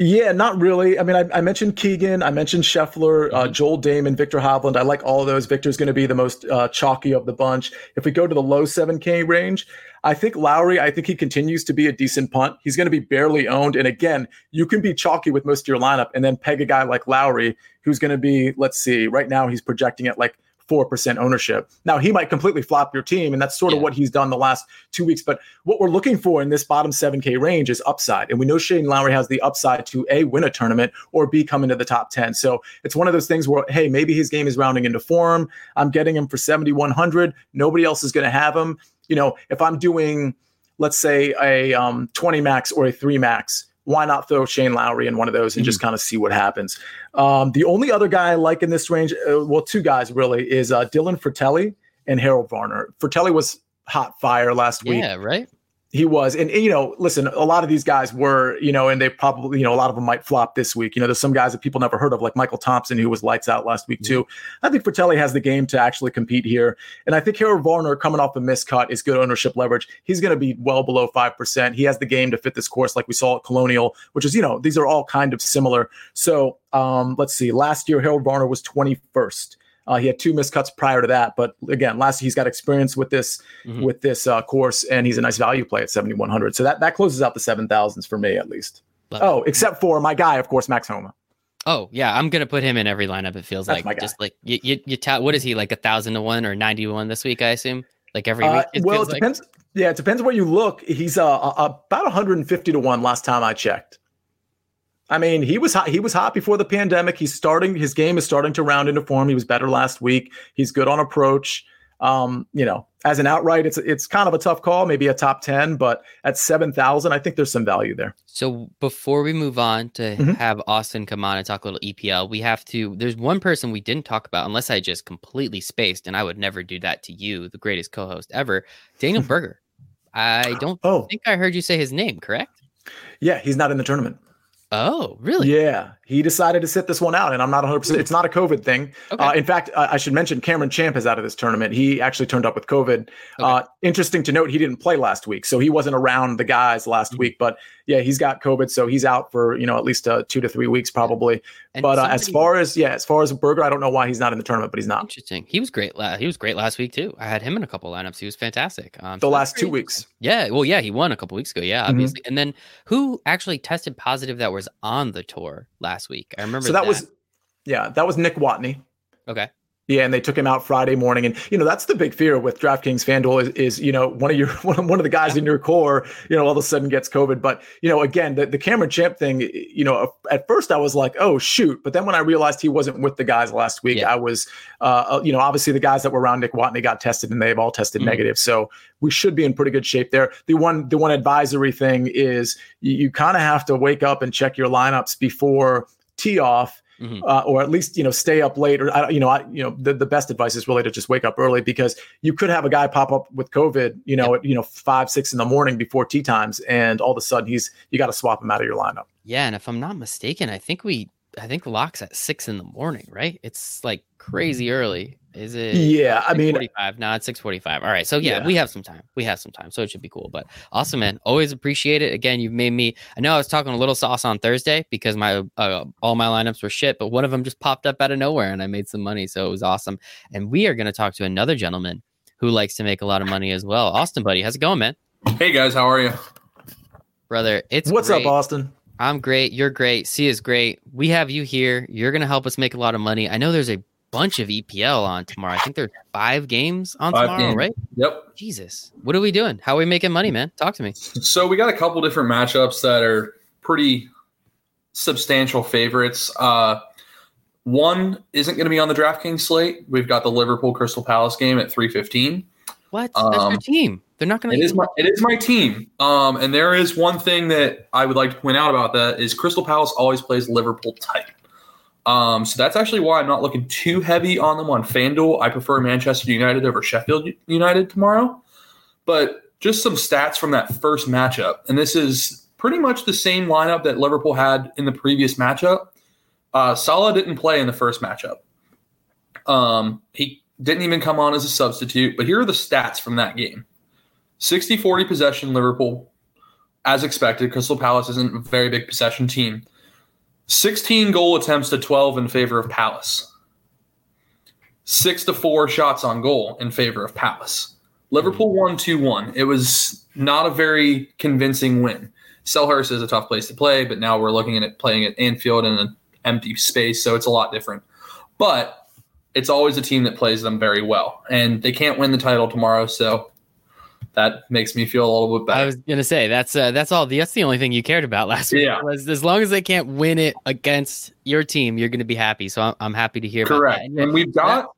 Yeah, not really. I mean, I, I mentioned Keegan, I mentioned Scheffler, uh, mm-hmm. Joel Dahmen, Viktor Hovland. I like all of those. Viktor's going to be the most uh, chalky of the bunch. If we go to the low 7K range, I think Lowry, I think he continues to be a decent punt. He's going to be barely owned. And again, you can be chalky with most of your lineup and then peg a guy like Lowry, who's going to be, let's see, right now he's projecting at like 4% ownership. Now, he might completely flop your team, and that's sort of what he's done the last two weeks. But what we're looking for in this bottom 7K range is upside. And we know Shane Lowry has the upside to A, win a tournament, or B, come into the top 10. So it's one of those things where, hey, maybe his game is rounding into form. I'm getting him for 7,100. Nobody else is going to have him. You know, if I'm doing, let's say, a um, 20 max or a 3 max, why not throw Shane Lowry in one of those and mm-hmm. just kind of see what happens? Um, the only other guy I like in this range, uh, well, two guys really, is uh, Dylan Frittelli and Harold Varner. Frittelli was hot fire last week. Yeah, right. He was, and, and, you know, listen, a lot of these guys were, you know, and they probably, you know, a lot of them might flop this week. You know, there's some guys that people never heard of, like Michael Thompson, who was lights out last week too. I think Frittelli has the game to actually compete here, and I think Harold Varner coming off a miscut is good ownership leverage. He's going to be well below five percent. He has the game to fit this course, like we saw at Colonial, which is, you know, these are all kind of similar. So um, let's see, last year Harold Varner was 21st. Uh, he had two miscuts prior to that, but again, last he's got experience with this mm-hmm. with this uh, course, and he's a nice value play at seventy one hundred. So that that closes out the seven thousands for me at least. Love oh, it. except for my guy, of course, Max Homa. Oh yeah, I'm gonna put him in every lineup. It feels That's like just like you you, you ta- what is he like a thousand to one or ninety one this week? I assume like every uh, week. It well, it depends. Like. Yeah, it depends where you look. He's uh, about 150 to one last time I checked. I mean, he was hot. He was hot before the pandemic. He's starting. His game is starting to round into form. He was better last week. He's good on approach. Um, you know, as an outright, it's it's kind of a tough call. Maybe a top ten, but at seven thousand, I think there's some value there. So before we move on to mm-hmm. have Austin come on and talk a little EPL, we have to. There's one person we didn't talk about, unless I just completely spaced, and I would never do that to you, the greatest co-host ever, Daniel Berger. I don't oh. think I heard you say his name. Correct? Yeah, he's not in the tournament. Oh, really? Yeah, he decided to sit this one out, and I'm not 100. percent It's not a COVID thing. Okay. Uh, in fact, uh, I should mention Cameron Champ is out of this tournament. He actually turned up with COVID. Okay. Uh, interesting to note, he didn't play last week, so he wasn't around the guys last mm-hmm. week. But yeah, he's got COVID, so he's out for you know at least uh, two to three weeks probably. And but somebody, uh, as far as yeah, as far as Berger, I don't know why he's not in the tournament, but he's not. Interesting. He was great. La- he was great last week too. I had him in a couple lineups. He was fantastic. Um, the so last two weeks. Yeah. Well, yeah, he won a couple weeks ago. Yeah, mm-hmm. obviously. Mm-hmm. And then who actually tested positive that was on the tour last week? I remember. So that, that. was, yeah, that was Nick Watney. Okay. Yeah, and they took him out Friday morning, and you know that's the big fear with DraftKings FanDuel is, is you know one of your one of the guys in your core, you know, all of a sudden gets COVID. But you know, again, the, the Cameron Champ thing, you know, at first I was like, oh shoot, but then when I realized he wasn't with the guys last week, yeah. I was, uh, uh, you know, obviously the guys that were around Nick Watney got tested and they've all tested mm-hmm. negative, so we should be in pretty good shape there. The one the one advisory thing is you, you kind of have to wake up and check your lineups before tee off mm-hmm. uh, or at least you know stay up late. Or you know, I, you know, the, the best advice is really to just wake up early because you could have a guy pop up with COVID, you know, yep. at you know five six in the morning before tee times, and all of a sudden he's you got to swap him out of your lineup. Yeah, and if I'm not mistaken, I think we I think locks at six in the morning, right? It's like crazy early. Is it? Yeah, I mean, forty-five. No, it's six forty-five. All right, so yeah, yeah, we have some time. We have some time, so it should be cool. But awesome, man. Always appreciate it. Again, you've made me. I know I was talking a little sauce on Thursday because my uh, all my lineups were shit, but one of them just popped up out of nowhere, and I made some money, so it was awesome. And we are going to talk to another gentleman who likes to make a lot of money as well. Austin, buddy, how's it going, man? Hey guys, how are you, brother? It's what's great. up, Austin. I'm great. You're great. C is great. We have you here. You're going to help us make a lot of money. I know there's a bunch of EPL on tomorrow. I think there's five games on five tomorrow, games. right? Yep. Jesus. What are we doing? How are we making money, man? Talk to me. So we got a couple different matchups that are pretty substantial favorites. Uh, one isn't going to be on the DraftKings slate. We've got the Liverpool Crystal Palace game at 315. What? That's um, your team. They're not going to. It is my. It is my team. Um, and there is one thing that I would like to point out about that is Crystal Palace always plays Liverpool tight. Um, so that's actually why I'm not looking too heavy on them on FanDuel. I prefer Manchester United over Sheffield United tomorrow. But just some stats from that first matchup, and this is pretty much the same lineup that Liverpool had in the previous matchup. Uh, Salah didn't play in the first matchup. Um, he didn't even come on as a substitute, but here are the stats from that game 60 40 possession, Liverpool, as expected. Crystal Palace isn't a very big possession team. 16 goal attempts to 12 in favor of Palace. Six to four shots on goal in favor of Palace. Liverpool won 2 1. It was not a very convincing win. Selhurst is a tough place to play, but now we're looking at it playing at Anfield in an empty space, so it's a lot different. But it's always a team that plays them very well. And they can't win the title tomorrow, so that makes me feel a little bit better. I was gonna say that's uh, that's all. That's the only thing you cared about last week. Yeah. Was as long as they can't win it against your team, you're gonna be happy. So I'm, I'm happy to hear. Correct. And, and, we've got. That,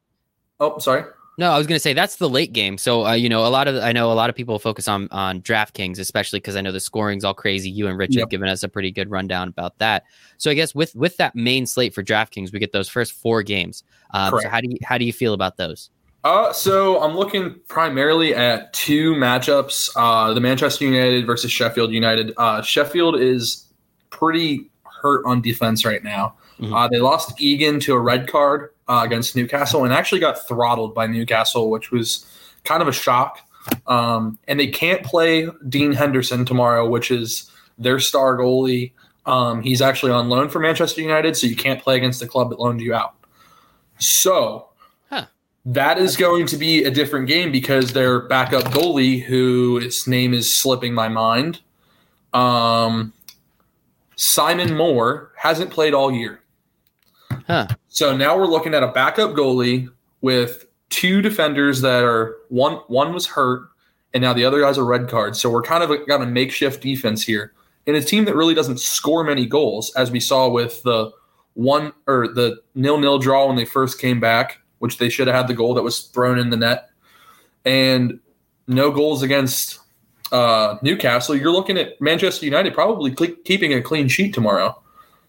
oh, sorry. No, I was going to say that's the late game. So, uh, you know, a lot of I know a lot of people focus on on DraftKings, especially because I know the scoring's all crazy. You and Rich yep. have given us a pretty good rundown about that. So, I guess with with that main slate for DraftKings, we get those first four games. Um, so, how do you how do you feel about those? Uh, so I'm looking primarily at two matchups: uh, the Manchester United versus Sheffield United. Uh, Sheffield is pretty hurt on defense right now. Mm-hmm. Uh, they lost Egan to a red card uh, against Newcastle and actually got throttled by Newcastle, which was kind of a shock. Um, and they can't play Dean Henderson tomorrow, which is their star goalie. Um, he's actually on loan for Manchester United, so you can't play against the club that loaned you out. So. That is going to be a different game because their backup goalie, who its name is slipping my mind, um, Simon Moore, hasn't played all year. Huh. So now we're looking at a backup goalie with two defenders that are one one was hurt and now the other guy's a red card. So we're kind of got a makeshift defense here. In a team that really doesn't score many goals, as we saw with the one or the nil nil draw when they first came back, which they should have had the goal that was thrown in the net, and no goals against uh, Newcastle. You're looking at Manchester United probably keeping a clean sheet tomorrow.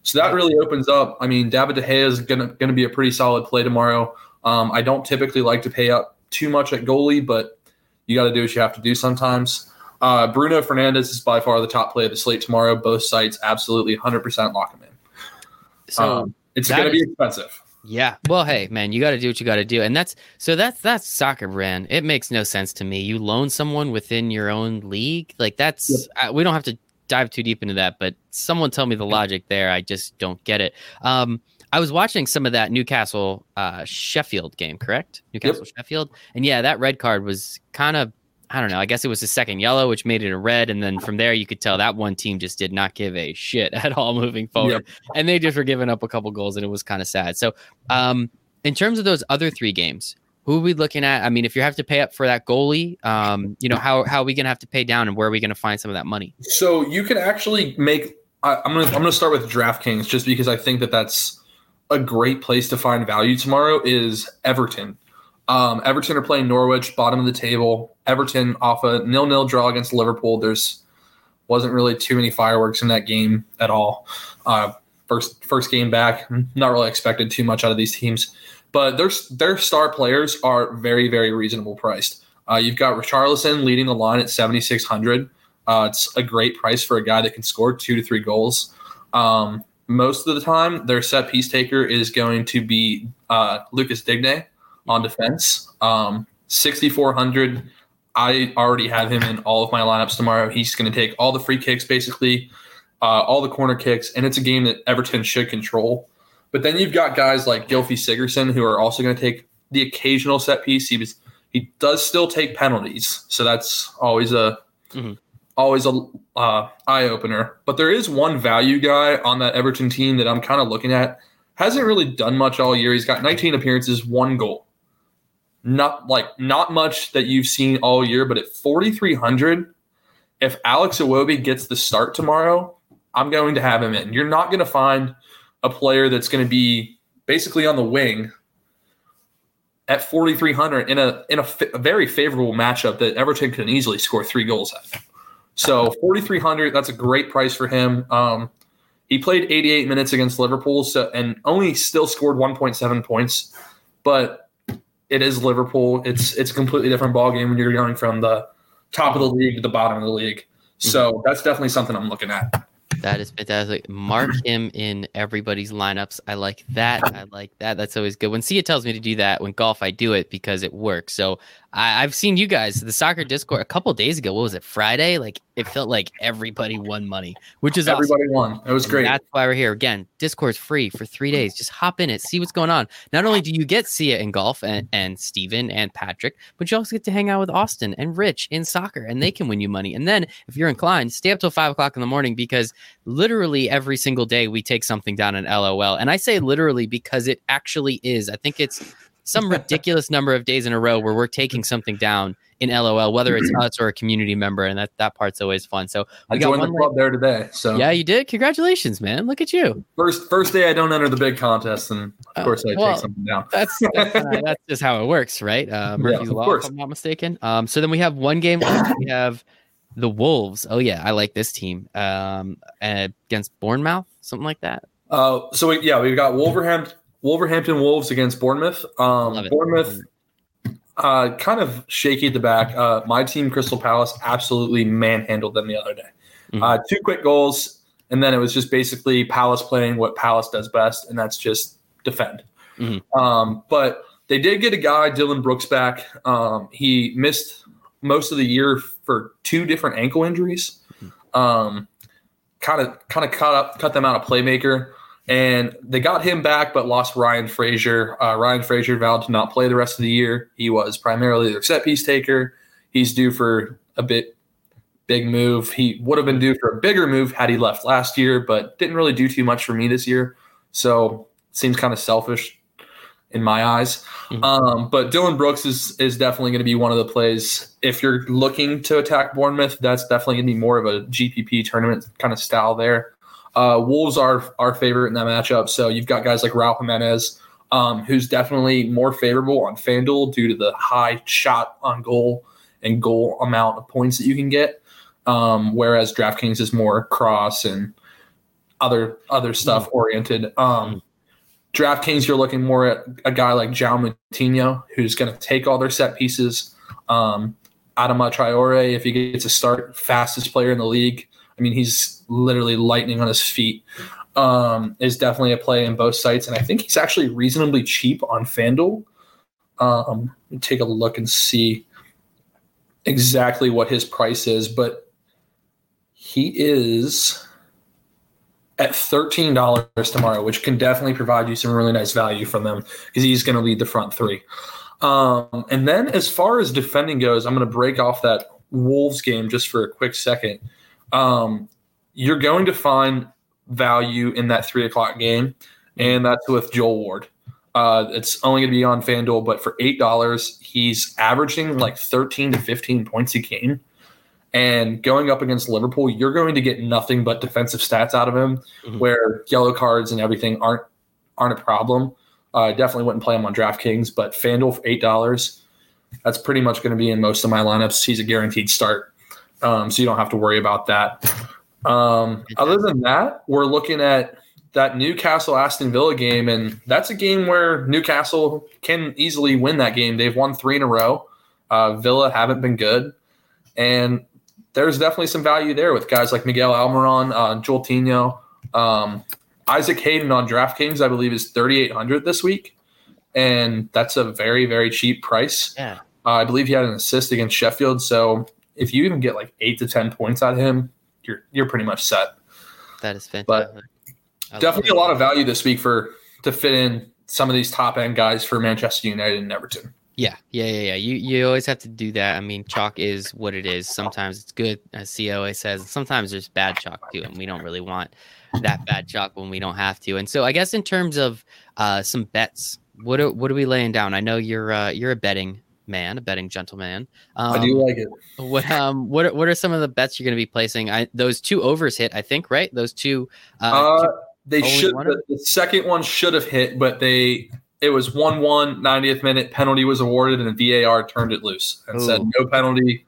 So that really opens up. I mean, David De Gea is gonna gonna be a pretty solid play tomorrow. Um, I don't typically like to pay up too much at goalie, but you got to do what you have to do sometimes. Uh, Bruno Fernandes is by far the top play of the slate tomorrow. Both sites absolutely 100% lock him in. So um, it's going to be expensive. Yeah. Well, hey, man, you got to do what you got to do, and that's so that's that's soccer brand. It makes no sense to me. You loan someone within your own league, like that's yep. uh, we don't have to dive too deep into that, but someone tell me the logic there. I just don't get it. Um, I was watching some of that Newcastle uh, Sheffield game, correct? Newcastle yep. Sheffield, and yeah, that red card was kind of I don't know. I guess it was the second yellow, which made it a red, and then from there you could tell that one team just did not give a shit at all moving forward, yep. and they just were giving up a couple goals, and it was kind of sad. So, um, in terms of those other three games, who are we looking at? I mean, if you have to pay up for that goalie, um, you know, how how are we gonna have to pay down, and where are we gonna find some of that money? So you can actually make. I, I'm gonna I'm gonna start with DraftKings just because I think that that's a great place to find value tomorrow. Is Everton. Um, Everton are playing Norwich, bottom of the table. Everton off a nil nil draw against Liverpool. There's wasn't really too many fireworks in that game at all. Uh, first first game back, not really expected too much out of these teams, but their their star players are very very reasonable priced. Uh, you've got Richarlison leading the line at seventy six hundred. Uh, it's a great price for a guy that can score two to three goals. Um, most of the time, their set piece taker is going to be uh, Lucas Digne on defense. Um, 6,400. I already have him in all of my lineups tomorrow. He's going to take all the free kicks, basically, uh, all the corner kicks, and it's a game that Everton should control. But then you've got guys like Gylfi Sigurdsson who are also going to take the occasional set piece. He was he does still take penalties, so that's always a mm-hmm. always a uh, eye opener. But there is one value guy on that Everton team that I'm kind of looking at. Hasn't really done much all year. He's got 19 appearances, one goal not like not much that you've seen all year, but at 4,300, if Alex Iwobi gets the start tomorrow, I'm going to have him in. You're not going to find a player that's going to be basically on the wing at 4,300 in a in a, a very favorable matchup that Everton can easily score three goals at. So 4,300, that's a great price for him. Um, he played 88 minutes against Liverpool, so and only still scored 1.7 points, but it is Liverpool. It's it's a completely different ballgame when you're going from the top of the league to the bottom of the league. So mm-hmm. that's definitely something I'm looking at. That is fantastic. Mark him in everybody's lineups. I like that. I like that. That's always good. When Sia tells me to do that, when golf, I do it because it works. So I, have seen you guys, the soccer Discord, a couple days ago. What was it, Friday? Like it felt like everybody won money, which is everybody awesome. won. It was and great. That's why we're here again. Discord's free for three days. Just hop in it, see what's going on. Not only do you get Sia in golf and and Steven and Patrick, but you also get to hang out with Austin and Rich in soccer, and they can win you money. And then if you're inclined, stay up till five o'clock in the morning because literally every single day we take something down in LOL. And I say literally because it actually is. I think it's some ridiculous number of days in a row where we're taking something down in LOL, whether it's us or a community member, and that that part's always fun. So I joined the club there today. So yeah, you did. Congratulations, man! Look at you. First first day I don't enter the big contest, and of uh, course I well, take something down. That's that's, uh, that's, just how it works, right? Uh, Murphy's yeah, law, course. if I'm not mistaken. Um, so then we have one game. We have the Wolves. Oh yeah, I like this team. Um, against Bournemouth, something like that. Uh, so we, yeah, we've got Wolverhampton Wolverhampton Wolves against Bournemouth. Um, Bournemouth, uh, kind of shaky at the back. Uh, my team, Crystal Palace, absolutely manhandled them the other day. Mm-hmm. Uh, two quick goals, and then it was just basically Palace playing what Palace does best, and that's just defend. Mm-hmm. Um, but they did get a guy, Dylan Brooks, back. Um, he missed most of the year for two different ankle injuries. Kind of, kind of cut up, cut them out of playmaker and they got him back, but lost Ryan Fraser. Uh, Ryan Fraser vowed to not play the rest of the year. He was primarily their set piece taker. He's due for a bit big move. He would have been due for a bigger move had he left last year, but didn't really do too much for me this year. So seems kind of selfish in my eyes. Mm-hmm. Um, but Dylan Brooks is is definitely going to be one of the plays. If you're looking to attack Bournemouth, that's definitely going to be more of a GPP tournament kind of style there. Uh, Wolves are our favorite in that matchup. So you've got guys like Raul Jimenez, um, who's definitely more favorable on FanDuel due to the high shot on goal and goal amount of points that you can get. Um, whereas DraftKings is more cross and other other stuff mm-hmm. oriented. Um, DraftKings, you're looking more at a guy like João Moutinho, who's going to take all their set pieces. Um, Adama Traore, if he gets a start, fastest player in the league. I mean, he's literally lightning on his feet. Um, is definitely a play in both sites, and I think he's actually reasonably cheap on FanDuel. Um, take a look and see exactly what his price is, but he is at thirteen dollars tomorrow, which can definitely provide you some really nice value from them because he's going to lead the front three. Um, and then as far as defending goes, I'm going to break off that Wolves game just for a quick second um, you're going to find value in that three o'clock game, and that's with Joel Ward. Uh, it's only going to be on FanDuel, but for eight dollars, he's averaging like thirteen to fifteen points a game. And going up against Liverpool, you're going to get nothing but defensive stats out of him, Mhm. where yellow cards and everything aren't aren't a problem. Uh, I definitely wouldn't play him on DraftKings, but FanDuel for eight dollars, that's pretty much going to be in most of my lineups. He's a guaranteed start, um, so you don't have to worry about that. Um, other than that, we're looking at that Newcastle Aston Villa game, and that's a game where Newcastle can easily win that game. They've won three in a row. Uh, Villa haven't been good, and there's definitely some value there with guys like Miguel Almiron, uh, Joelinton, um, Isaac Hayden on DraftKings. I believe is 3,800 this week, and that's a very very cheap price. Yeah. Uh, I believe he had an assist against Sheffield, so if you even get like eight to ten points out of him, you're you're pretty much set. That is fantastic. But Definitely a lot of value this week for to fit in some of these top end guys for Manchester United and Everton. Yeah, yeah, yeah, yeah. You you always have to do that. I mean, chalk is what it is. Sometimes it's good, as COA says. Sometimes there's bad chalk too, and we don't really want that bad chalk when we don't have to. And so, I guess in terms of uh, some bets, what are, what are we laying down? I know you're uh, you're a betting man, a betting gentleman. Um, I do like it. What um what are, what are some of the bets you're going to be placing? I those two overs hit, I think, right? Those two. Uh, Uh, they should the, the second one should have hit, but they it was 1-1, 90th minute penalty was awarded and the VAR turned it loose and said no penalty.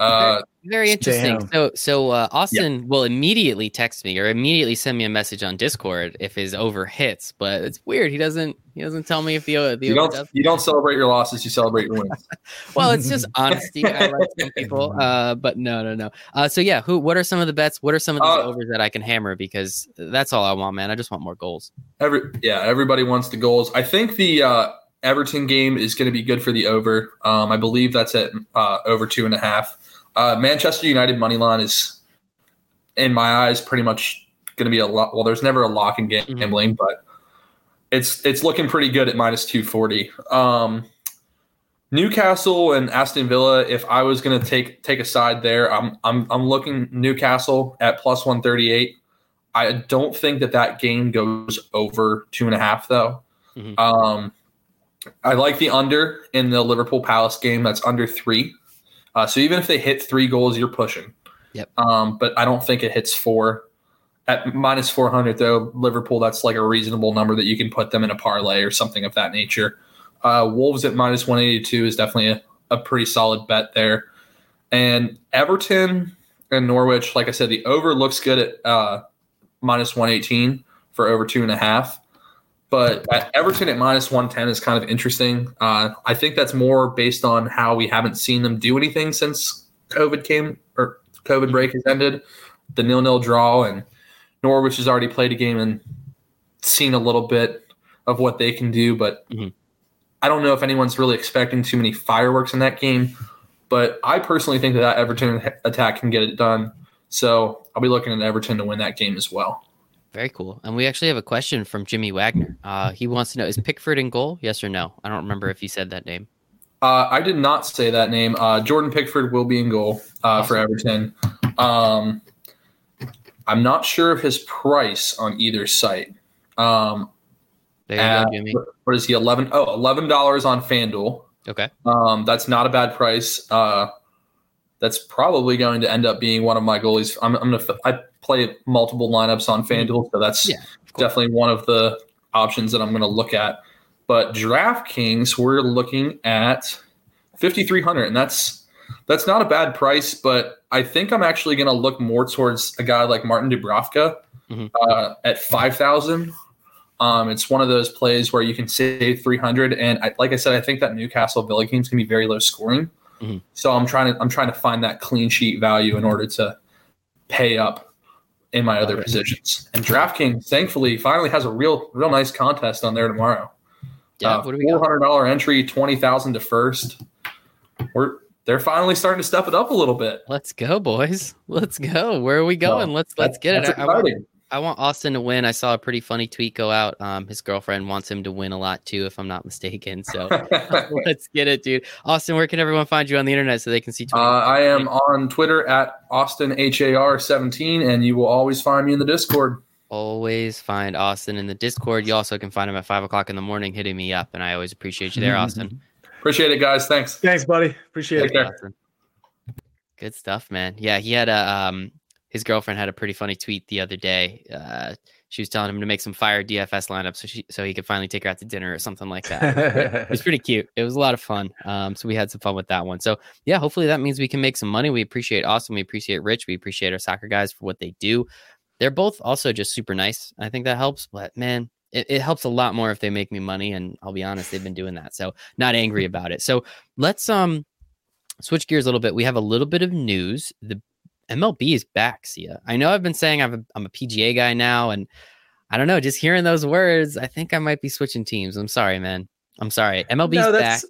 Uh, Very interesting. Damn. So, so uh, Austin will immediately text me or immediately send me a message on Discord if his over hits. But it's weird. He doesn't. He doesn't tell me if the the you over don't does. you don't celebrate your losses, you celebrate your wins. Well, it's just honesty. I like some people. Uh, but no, no, no. Uh, so yeah, who? What are some of the bets? What are some of these Uh, overs that I can hammer? Because that's all I want, man. I just want more goals. Every yeah, everybody wants the goals. I think the uh, Everton game is going to be good for the over. Um, I believe that's at uh, over two and a half. Uh, Manchester United money line is, in my eyes, pretty much going to be a lot. Well, there's never a lock in Mhm. gambling, but it's it's looking pretty good at minus two forty. Um, Newcastle and Aston Villa. If I was going to take take a side there, I'm I'm I'm looking Newcastle at plus one thirty eight. I don't think that that game goes over two and a half though. Mhm. Um, I like the under in the Liverpool Palace game. That's under three. Uh, so even if they hit three goals, you're pushing. Yep. Um, but I don't think it hits four. At minus 400, though, Liverpool, that's like a reasonable number that you can put them in a parlay or something of that nature. Uh, Wolves at minus 182 is definitely a, a pretty solid bet there. And Everton and Norwich, like I said, the over looks good at uh, minus 118 for over two and a half. But at Everton at minus 110 is kind of interesting. Uh, I think that's more based on how we haven't seen them do anything since COVID came or COVID break has ended. The nil nil draw and Norwich has already played a game and seen a little bit of what they can do, but Mhm. I don't know if anyone's really expecting too many fireworks in that game. But I personally think that that Everton attack can get it done. So I'll be looking at Everton to win that game as well. Very cool. And we actually have a question from Jimmy Wagner. Uh, he wants to know: Is Pickford in goal? Yes or no? I don't remember if you said that name. Uh, I did not say that name. Uh, Jordan Pickford will be in goal uh, for Everton. Um, I'm not sure of his price on either site. Um, There you at- go, Jimmy. what is he? Eleven? Oh, eleven dollars on FanDuel. Okay. Um, that's not a bad price. Uh, that's probably going to end up being one of my goalies. I'm, I'm gonna. I play multiple lineups on FanDuel, so that's Yeah, definitely one of the options that I'm going to look at. But DraftKings, we're looking at 5,300, and that's that's not a bad price. But I think I'm actually going to look more towards a guy like Martin Dubravka Mhm. uh, at 5,000. Um, it's one of those plays where you can save 300, and I, like I said, I think that Newcastle Villa game is going to be very low scoring. Mhm. So I'm trying to I'm trying to find that clean sheet value in order to pay up in my other Okay. positions. And DraftKings, thankfully, finally has a real, real nice contest on there tomorrow. Yeah. Uh, what do we Four hundred dollar entry, twenty thousand to first. We're they're finally starting to step it up a little bit. Let's go, boys. Let's go. Where are we going? let's let's get it. I, I want, exciting. I want Austin to win. I saw a pretty funny tweet go out. Um, his girlfriend wants him to win a lot too, if I'm not mistaken. So let's get it, dude. Austin, where can everyone find you on the internet so they can see? Uh, I am on Twitter at Austin Har seventeen, and you will always find me in the Discord. always find Austin in the Discord. You also can find him at five o'clock in the morning hitting me up, and I always appreciate you there, Austin. Appreciate it, guys. Thanks. Thanks, buddy. Appreciate Take it. care. Good stuff, man. Yeah, he had a um his girlfriend had a pretty funny tweet the other day. Uh she was telling him to make some fire DFS lineups so she so he could finally take her out to dinner or something like that. it was pretty cute. It was a lot of fun. Um, so we had some fun with that one. So yeah, hopefully that means we can make some money. We appreciate Austin. We appreciate Rich. We appreciate our soccer guys for what they do. They're both also just super nice. I think that helps. But man, it, it helps a lot more if they make me money. And I'll be honest, they've been doing that. So not angry about it. So let's um switch gears a little bit. We have a little bit of news. The MLB is back, Sia. I know I've been saying I'm a, I'm a PGA guy now, and I don't know, just hearing those words, I think I might be switching teams. I'm sorry, man. I'm sorry. MLB's No, back. that's-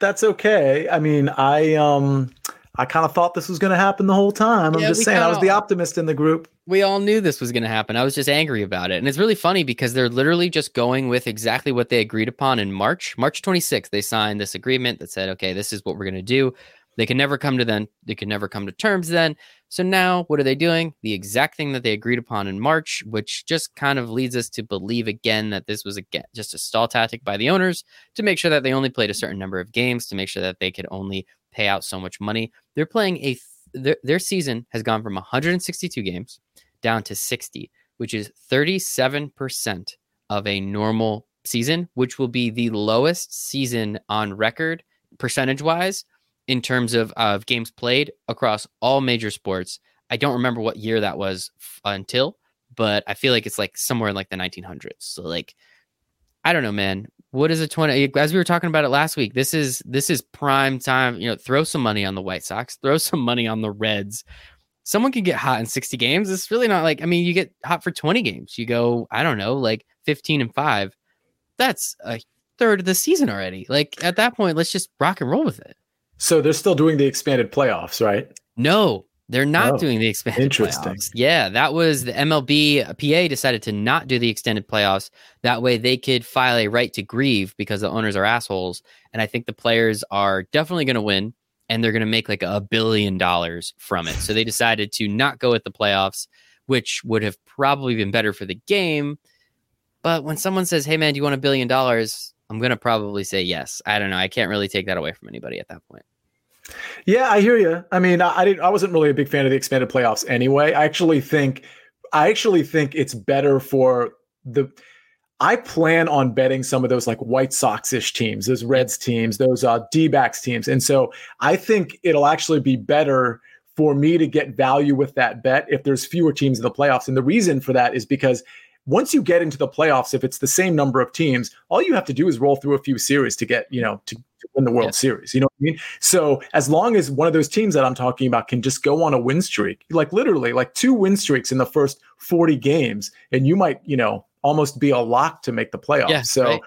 That's okay. I mean, I um I kind of thought this was going to happen the whole time. I'm Yeah, just saying I was the optimist in the group. we all knew this was going to happen. I was just angry about it. And it's really funny because they're literally just going with exactly what they agreed upon in March. March 26th, they signed this agreement that said, okay, this is what we're going to do. They can never come to then, they can never come to terms then. So now what are they doing? The exact thing that they agreed upon in March, which just kind of leads us to believe again that this was again just a stall tactic by the owners to make sure that they only played a certain number of games, to make sure that they could only pay out so much money. They're playing a th- their, their season has gone from 162 games down to 60, which is 37% of a normal season, which will be the lowest season on record percentage wise in terms of, of games played across all major sports. I don't remember what year that was f- until, but I feel like it's like somewhere in like the 1900s. So like, I don't know, man. What is a 20? As we were talking about it last week, this is this is prime time. You know, throw some money on the White Sox, throw some money on the Reds. Someone can get hot in 60 games. It's really not like I mean, you get hot for 20 games. You go, I don't know, like 15 and five. That's a third of the season already. Like at that point, let's just rock and roll with it. So they're still doing the expanded playoffs, right? No, they're not Oh, doing the expanded interesting. playoffs. Yeah, that was the MLB uh, PA decided to not do the extended playoffs. That way they could file a right to grieve because the owners are assholes. And I think the players are definitely going to win and they're going to make like a billion dollars from it. So they decided to not go with the playoffs, which would have probably been better for the game. But when someone says, "Hey man, do you want a billion dollars?" I'm going to probably say yes. I don't know. I can't really take that away from anybody at that point. Yeah, I hear you. I mean, I, I didn't. I wasn't really a big fan of the expanded playoffs anyway. I actually think, I actually think it's better for the. I plan on betting some of those like White Sox-ish teams, those Reds teams, those uh, D-backs teams, and so I think it'll actually be better for me to get value with that bet if there's fewer teams in the playoffs. And the reason for that is because once you get into the playoffs, if it's the same number of teams, all you have to do is roll through a few series to get, you know, to, to win the World Yeah. Series. You know what I mean? So as long as one of those teams that I'm talking about can just go on a win streak, like literally like two win streaks in the first 40 games, and you might, you know, almost be a lock to make the playoffs. Yeah, so right.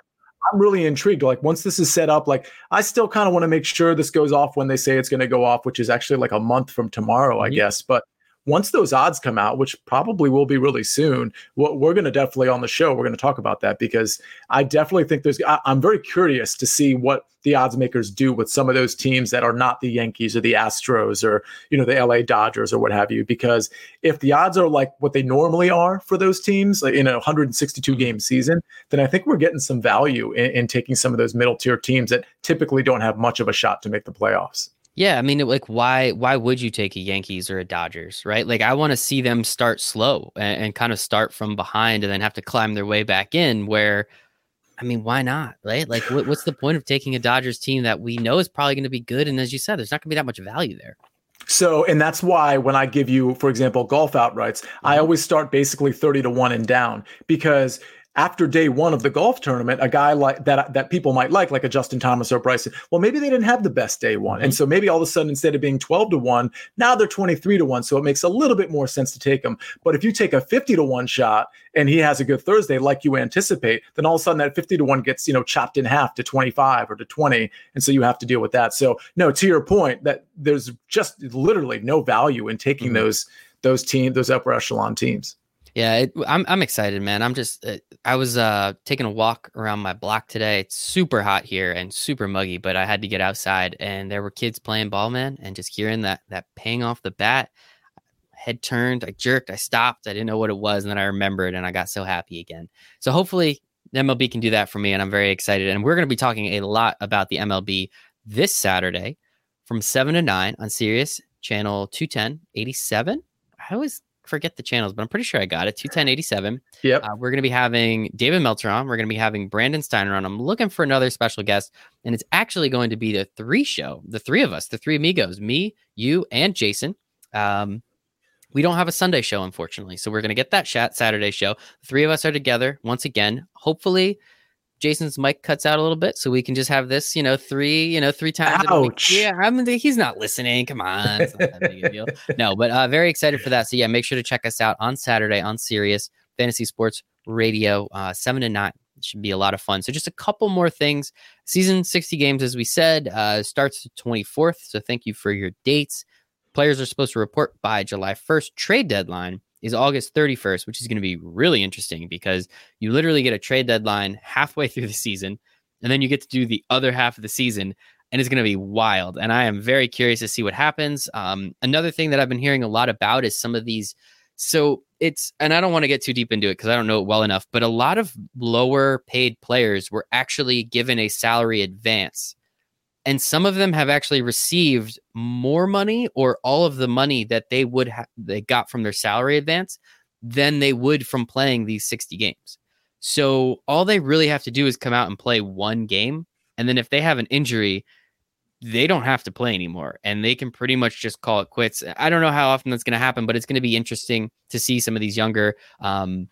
I'm really intrigued. Like once this is set up, like I still kind of want to make sure this goes off when they say it's going to go off, which is actually like a month from tomorrow, I Mhm. guess. But once those odds come out, which probably will be really soon, what we're going to definitely on the show, we're going to talk about that because I definitely think there's. I, I'm very curious to see what the odds makers do with some of those teams that are not the Yankees or the Astros or you know the LA Dodgers or what have you. Because if the odds are like what they normally are for those teams, like in a 162 game season, then I think we're getting some value in, in taking some of those middle tier teams that typically don't have much of a shot to make the playoffs. Yeah, I mean, like, why why would you take a Yankees or a Dodgers, right? Like, I want to see them start slow and, and kind of start from behind and then have to climb their way back in. Where, I mean, why not, right? Like, what, what's the point of taking a Dodgers team that we know is probably going to be good? And as you said, there's not going to be that much value there. So, and that's why when I give you, for example, golf outrights, I Mhm. always start basically 30 to 1 and down because after day one of the golf tournament, a guy like that that people might like, like a Justin Thomas or Bryson, well, maybe they didn't have the best day one. And so maybe all of a sudden, instead of being 12 to 1, now they're 23 to 1. So it makes a little bit more sense to take them. But if you take a 50 to 1 shot and he has a good Thursday, like you anticipate, then all of a sudden that 50 to 1 gets, you know, chopped in half to 25 or to 20. And so you have to deal with that. So no, to your point, that there's just literally no value in taking Mhm. those those team those upper echelon teams. Yeah, it, I'm I'm excited, man. I'm just uh, I was uh taking a walk around my block today. It's super hot here and super muggy, but I had to get outside, and there were kids playing ball, man, and just hearing that that paying off the bat. head turned, I jerked, I stopped, I didn't know what it was, and then I remembered, and I got so happy again. So hopefully, MLB can do that for me, and I'm very excited. And we're going to be talking a lot about the MLB this Saturday from seven to nine on Sirius channel 210 87. I always forget the channels, but I'm pretty sure I got it. 21087. Yep. Uh, we're going to be having David Meltzer on. We're going to be having Brandon Steiner on. I'm looking for another special guest, and it's actually going to be the three show, the three of us, the three amigos, me, you, and Jason. Um, we don't have a Sunday show, unfortunately. So we're going to get that chat Saturday show. The three of us are together once again. Hopefully, Jason's mic cuts out a little bit, so we can just have this, you know, three, you know, three times. Ouch. Yeah, I'm. He's not listening. Come on, it's not that big a deal. No, but uh, very excited for that. So yeah, make sure to check us out on Saturday on Sirius Fantasy Sports Radio, uh, seven to nine. It should be a lot of fun. So just a couple more things. Season 60 games, as we said, uh, starts the 24th. So thank you for your dates. Players are supposed to report by July 1st. Trade deadline is August 31st, which is going to be really interesting because you literally get a trade deadline halfway through the season, and then you get to do the other half of the season, and it's going to be wild. And I am very curious to see what happens. Um, another thing that I've been hearing a lot about is some of these. So it's, and I don't want to get too deep into it because I don't know it well enough, but a lot of lower paid players were actually given a salary advance and some of them have actually received more money or all of the money that they would have they got from their salary advance than they would from playing these 60 games. So all they really have to do is come out and play one game and then if they have an injury they don't have to play anymore and they can pretty much just call it quits. I don't know how often that's going to happen, but it's going to be interesting to see some of these younger um,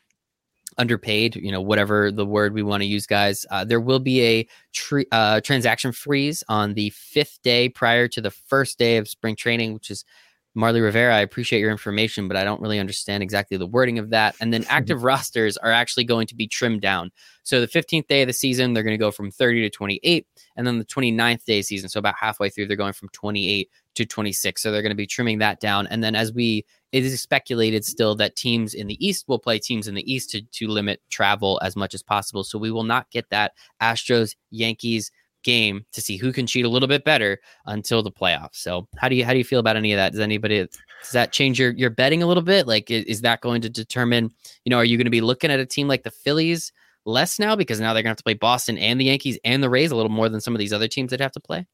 underpaid, you know, whatever the word we want to use, guys. Uh, there will be a tr- uh, transaction freeze on the fifth day prior to the first day of spring training, which is Marly Rivera. I appreciate your information, but I don't really understand exactly the wording of that. And then active rosters are actually going to be trimmed down. So the 15th day of the season, they're going to go from 30 to 28. And then the 29th day season, so about halfway through, they're going from 28 to 26. So they're going to be trimming that down. And then as we, it is speculated still that teams in the East will play teams in the East to, to limit travel as much as possible. So we will not get that Astros Yankees game to see who can cheat a little bit better until the playoffs. So how do you how do you feel about any of that? Does anybody does that change your your betting a little bit? Like is, is that going to determine, you know, are you going to be looking at a team like the Phillies less now because now they're going to have to play Boston and the Yankees and the Rays a little more than some of these other teams that have to play?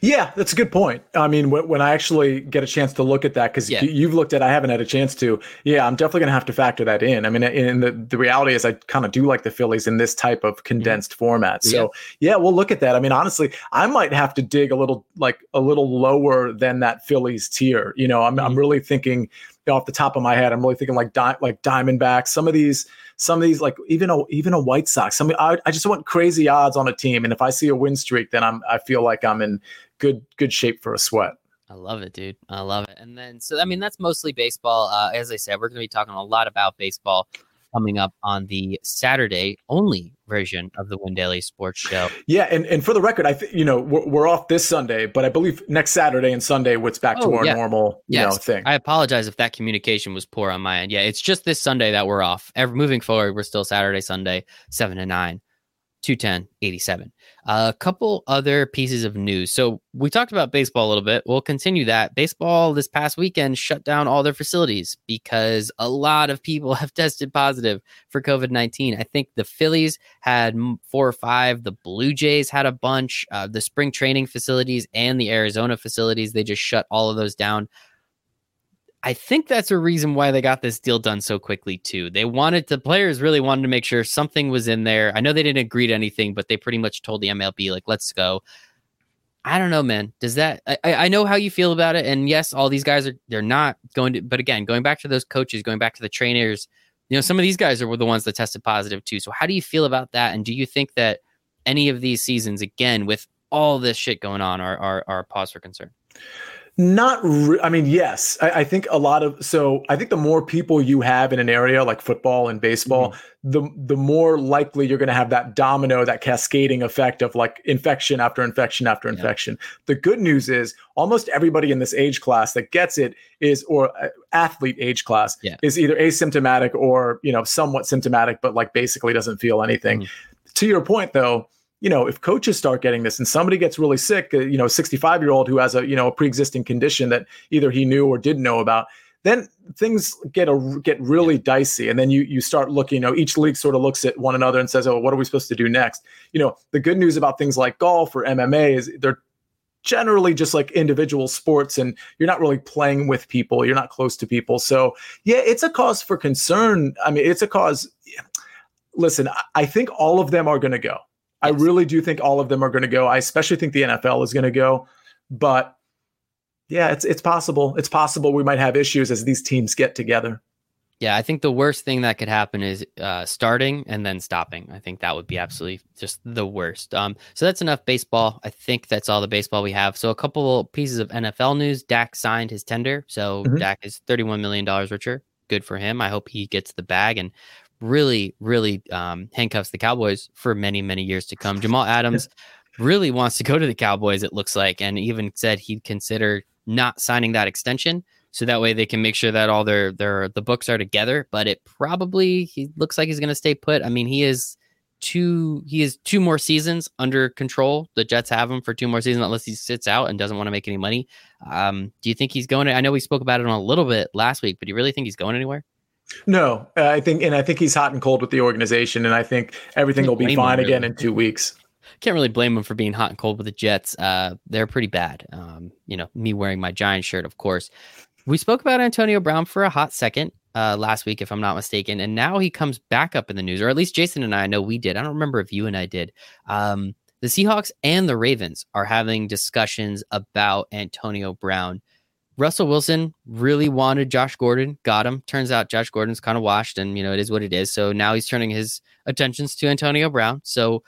Yeah, that's a good point. I mean, when I actually get a chance to look at that, because yeah. you've looked at, I haven't had a chance to. Yeah, I'm definitely going to have to factor that in. I mean, and the, the reality is, I kind of do like the Phillies in this type of condensed mm-hmm. format. So yeah. yeah, we'll look at that. I mean, honestly, I might have to dig a little, like a little lower than that Phillies tier. You know, I'm mm-hmm. I'm really thinking off the top of my head, I'm really thinking like di- like Diamondbacks. Some of these some of these like even a even a White Sox. Some I, I just want crazy odds on a team, and if I see a win streak, then I'm I feel like I'm in good good shape for a sweat. I love it, dude. I love it. And then so I mean that's mostly baseball. Uh, as I said, we're going to be talking a lot about baseball coming up on the Saturday only version of the Win Daily Sports Show. Yeah, and, and for the record, I think you know we're, we're, off this Sunday, but I believe next Saturday and Sunday, what's back oh, to our yeah. normal you know thing. I apologize if that communication was poor on my end. Yeah, it's just this Sunday that we're off. Ever moving forward, we're still Saturday, Sunday, seven to nine. 210 87. A couple other pieces of news. So, we talked about baseball a little bit. We'll continue that. Baseball this past weekend shut down all their facilities because a lot of people have tested positive for COVID 19. I think the Phillies had four or five, the Blue Jays had a bunch, uh, the spring training facilities and the Arizona facilities, they just shut all of those down. I think that's a reason why they got this deal done so quickly too. They wanted the players really wanted to make sure something was in there. I know they didn't agree to anything, but they pretty much told the MLB like, "Let's go." I don't know, man. Does that? I, I know how you feel about it, and yes, all these guys are they're not going to. But again, going back to those coaches, going back to the trainers, you know, some of these guys are the ones that tested positive too. So how do you feel about that? And do you think that any of these seasons, again, with all this shit going on, are are, are a pause for concern? Not, re- I mean, yes. I, I, think a lot of so. I think the more people you have in an area like football and baseball, mm-hmm. the the more likely you're going to have that domino, that cascading effect of like infection after infection after infection. Yeah. The good news is almost everybody in this age class that gets it is, or uh, athlete age class, yeah. is either asymptomatic or you know somewhat symptomatic, but like basically doesn't feel anything. Mm-hmm. To your point, though you know, if coaches start getting this and somebody gets really sick, uh, you know, 65 year old who has a, you know, a pre-existing condition that either he knew or didn't know about, then things get a get really dicey. And then you you start looking you know each league sort of looks at one another and says oh what are we supposed to do next? You know the good news about things like golf or mma is they're generally just like individual sports and you're not really playing with people. You're not close to people. So yeah it's a cause for concern. I mean it's a cause listen i think all of them are going to go. I really do think all of them are going to go i especially think the nfl is going to go but yeah it's it's possible it's possible we might have issues as these teams get together yeah, I think the worst thing that could happen is uh, starting and then stopping. I think that would be absolutely just the worst. Um, so that's enough baseball. I think that's all the baseball we have. So a couple pieces of NFL news. Dak signed his tender, so mm-hmm. Dak is thirty-one million dollars richer. Good for him. I hope he gets the bag and really, really um, handcuffs the Cowboys for many, many years to come. Jamal Adams really wants to go to the Cowboys. It looks like, and even said he'd consider not signing that extension so that way they can make sure that all their their the books are together. But it probably he looks like he's going to stay put. I mean, he is two he is two more seasons under control. The Jets have him for two more seasons unless he sits out and doesn't want to make any money. Um, do you think he's going? To, I know we spoke about it a little bit last week, but do you really think he's going anywhere? No, uh, I think, and I think he's hot and cold with the organization, and I think everything will be fine again in two weeks can't really blame him for being hot and cold with the Jets. Uh, they're pretty bad. Um, you know, me wearing my Giant shirt, of course. We spoke about Antonio Brown for a hot second uh, last week, if I'm not mistaken, and now he comes back up in the news, or at least Jason and I, I know we did. I don't remember if you and I did. Um, the Seahawks and the Ravens are having discussions about Antonio Brown. Russell Wilson really wanted Josh Gordon, got him. Turns out Josh Gordon's kind of washed, and you know it is what it is. So now he's turning his attentions to Antonio Brown. So,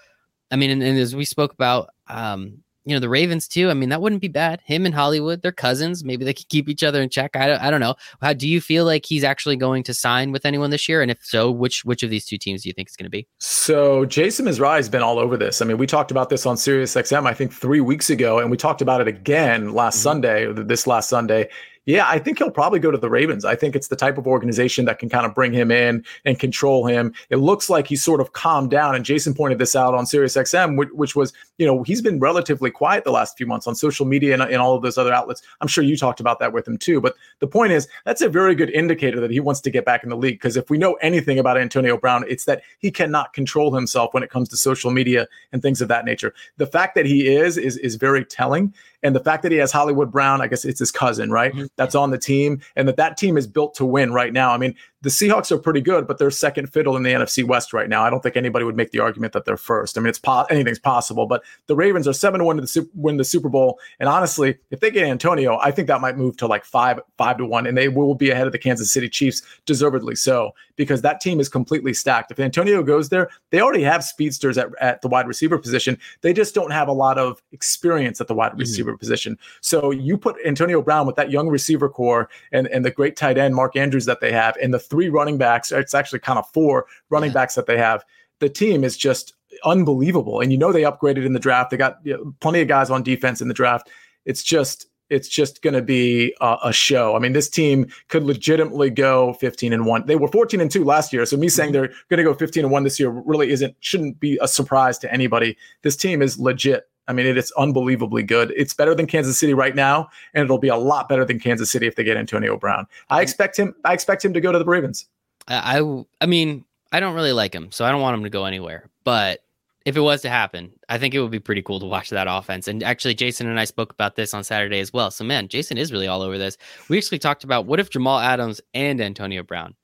I mean, and, and as we spoke about, um, you know the Ravens too. I mean, that wouldn't be bad. Him and Hollywood, they're cousins. Maybe they could keep each other in check. I don't, I don't know. How do you feel like he's actually going to sign with anyone this year? And if so, which which of these two teams do you think it's going to be? So Jason Mizrahi has been all over this. I mean, we talked about this on Sirius XM, I think three weeks ago, and we talked about it again last mm-hmm. Sunday, this last Sunday. Yeah, I think he'll probably go to the Ravens. I think it's the type of organization that can kind of bring him in and control him. It looks like he's sort of calmed down. And Jason pointed this out on Sirius XM, which, which was, you know, he's been relatively quiet the last few months on social media and, and all of those other outlets. I'm sure you talked about that with him too. But the point is, that's a very good indicator that he wants to get back in the league. Because if we know anything about Antonio Brown, it's that he cannot control himself when it comes to social media and things of that nature. The fact that he is is is very telling. And the fact that he has Hollywood Brown, I guess it's his cousin, right? Mm-hmm. That's on the team, and that that team is built to win right now. I mean, the Seahawks are pretty good, but they're second fiddle in the NFC West right now. I don't think anybody would make the argument that they're first. I mean, it's po- anything's possible, but the Ravens are seven to one to the win the Super Bowl. And honestly, if they get Antonio, I think that might move to like five five to one, and they will be ahead of the Kansas City Chiefs, deservedly so, because that team is completely stacked. If Antonio goes there, they already have speedsters at, at the wide receiver position. They just don't have a lot of experience at the wide mm-hmm. receiver position. So you put Antonio Brown with that young receiver corps and and the great tight end Mark Andrews that they have, and the three running backs. It's actually kind of four running yeah. backs that they have. The team is just unbelievable. And you know they upgraded in the draft. They got you know, plenty of guys on defense in the draft. It's just it's just going to be a, a, show. I mean, this team could legitimately go 15 and 1. They were 14 and 2 last year. So me saying mm-hmm. they're going to go 15 and 1 this year really isn't shouldn't be a surprise to anybody. This team is legit. I mean, it is unbelievably good. It's better than Kansas City right now, and it'll be a lot better than Kansas City if they get Antonio Brown. I expect him. I expect him to go to the Ravens. I, I, I mean, I don't really like him, so I don't want him to go anywhere. But if it was to happen, I think it would be pretty cool to watch that offense. And actually, Jason and I spoke about this on Saturday as well. So, man, Jason is really all over this. We actually talked about what if Jamal Adams and Antonio Brown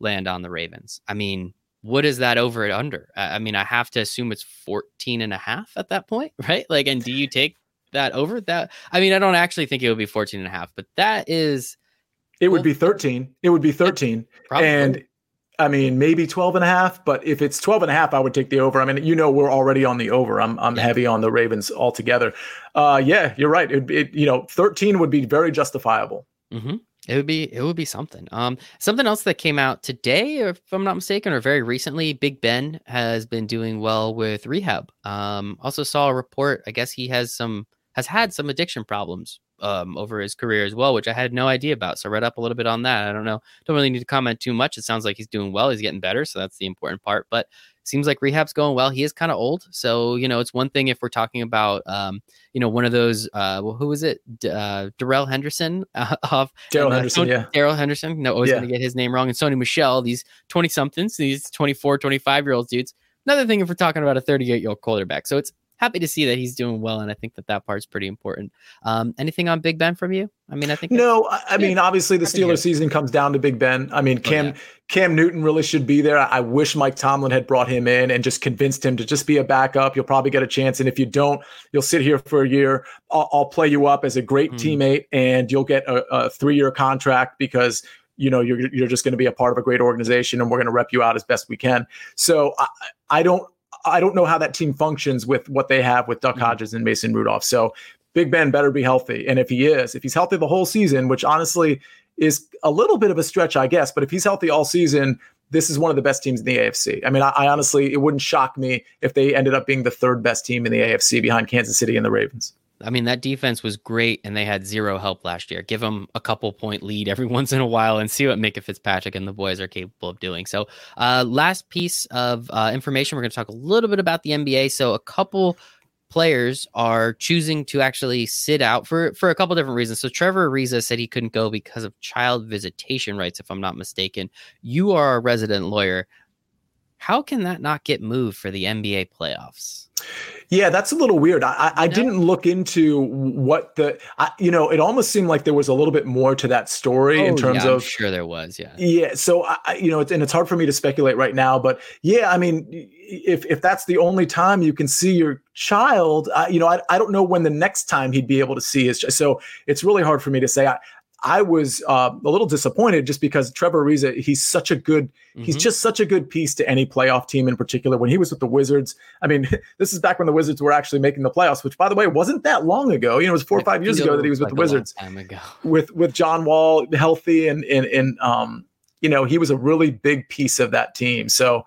land on the Ravens? I mean, what is that over and under? I mean, I have to assume it's 14 and a half at that point, right? Like, and do you take that over that? I mean, I don't actually think it would be 14 and a half, but that is. It would be 13. It would be 13. Probably. And I mean, maybe 12 and a half, but if it's 12 and a half, I would take the over. I mean, you know, we're already on the over. I'm, I'm yeah. heavy on the Ravens altogether. Uh, yeah, you're right. It, it, you know, 13 would be very justifiable. Mm-hmm. It would be it would be something. Um, something else that came out today, if I'm not mistaken, or very recently, Big Ben has been doing well with rehab. Um, also saw a report. I guess he has some has had some addiction problems um, over his career as well, which I had no idea about. So read up a little bit on that. I don't know, don't really need to comment too much. It sounds like he's doing well. He's getting better, so that's the important part. But seems like rehab's going well. He is kind of old, so you know it's one thing if we're talking about um, you know one of those uh, well, who was it? D- uh, Darrell Henderson uh, of Darrell uh, Henderson, yeah, Darrell Henderson. No, always yeah. going to get his name wrong. And Sony Michel, these twenty somethings, these 24, 25 year old dudes. Another thing if we're talking about a 38 year old quarterback. So it's happy to see that he's doing well, and I think that that part's pretty important. Um, anything on Big Ben from you? I mean, I think no. I mean, obviously the Steelers season comes down to Big Ben. I mean, oh, Cam oh, yeah. Cam Newton really should be there. I wish Mike Tomlin had brought him in and just convinced him to just be a backup. You'll probably get a chance, and if you don't, you'll sit here for a year. I'll, I'll play you up as a great mm. teammate, and you'll get a, a three year contract because you know you're you're just going to be a part of a great organization and we're going to rep you out as best we can so I, I don't I don't know how that team functions with what they have with Duck mm-hmm. Hodges and Mason Rudolph. So Big Ben better be healthy. And if he is, if he's healthy the whole season, which honestly is a little bit of a stretch, I guess, but if he's healthy all season, this is one of the best teams in the AFC. I mean, I, I honestly, it wouldn't shock me if they ended up being the third best team in the AFC behind Kansas City and the Ravens. I mean, that defense was great, and they had zero help last year. Give them a couple point lead every once in a while and see what Minkah Fitzpatrick and the boys are capable of doing. So, uh, last piece of uh, information, we're going to talk a little bit about the NBA. So, a couple players are choosing to actually sit out for for a couple different reasons. So Trevor Ariza said he couldn't go because of child visitation rights, if I'm not mistaken. You are a resident lawyer. How can that not get moved for the NBA playoffs? Yeah, that's a little weird. I, I didn't look into what the, I, you know, it almost seemed like there was a little bit more to that story oh, in terms yeah, of. I'm sure, there was. Yeah. Yeah. So, I, you know, it's, and it's hard for me to speculate right now, but yeah, I mean, if if that's the only time you can see your child, uh, you know, I, I don't know when the next time he'd be able to see his. So it's really hard for me to say. I, I was uh, a little disappointed just because Trevor Ariza, he's such a good, mm-hmm. he's just such a good piece to any playoff team in particular. When he was with the Wizards, I mean, this is back when the Wizards were actually making the playoffs, which by the way wasn't that long ago. You know, it was four or five years ago that he was with like the Wizards. With with John Wall healthy and and and um, you know, he was a really big piece of that team. So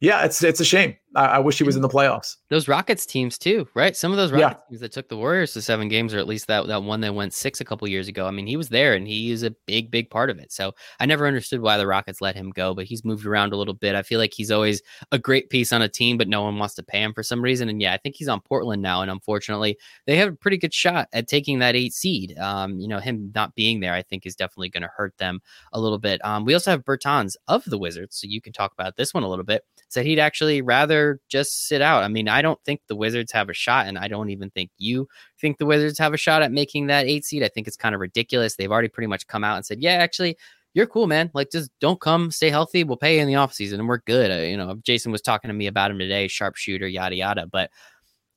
yeah, it's it's a shame. I, I, wish he was in the playoffs. Those Rockets teams too, right? Some of those Rockets yeah. teams that took the Warriors to seven games, or at least that that one that went six a couple years ago. I mean, he was there and he is a big, big part of it. So I never understood why the Rockets let him go, but he's moved around a little bit. I feel like he's always a great piece on a team, but no one wants to pay him for some reason. And yeah, I think he's on Portland now, and unfortunately, they have a pretty good shot at taking that eight seed. Um, you know, him not being there, I think, is definitely going to hurt them a little bit. Um, we also have Bertans of the Wizards, so you can talk about this one a little bit. Said he'd actually rather just sit out. I mean, I don't think the Wizards have a shot, and I don't even think you think the Wizards have a shot at making that eight seed. I think it's kind of ridiculous. They've already pretty much come out and said, yeah, actually, you're cool, man. Like, just don't come, stay healthy. We'll pay you in the offseason and we're good. Uh, you know, Jason was talking to me about him today, sharpshooter, yada, yada. But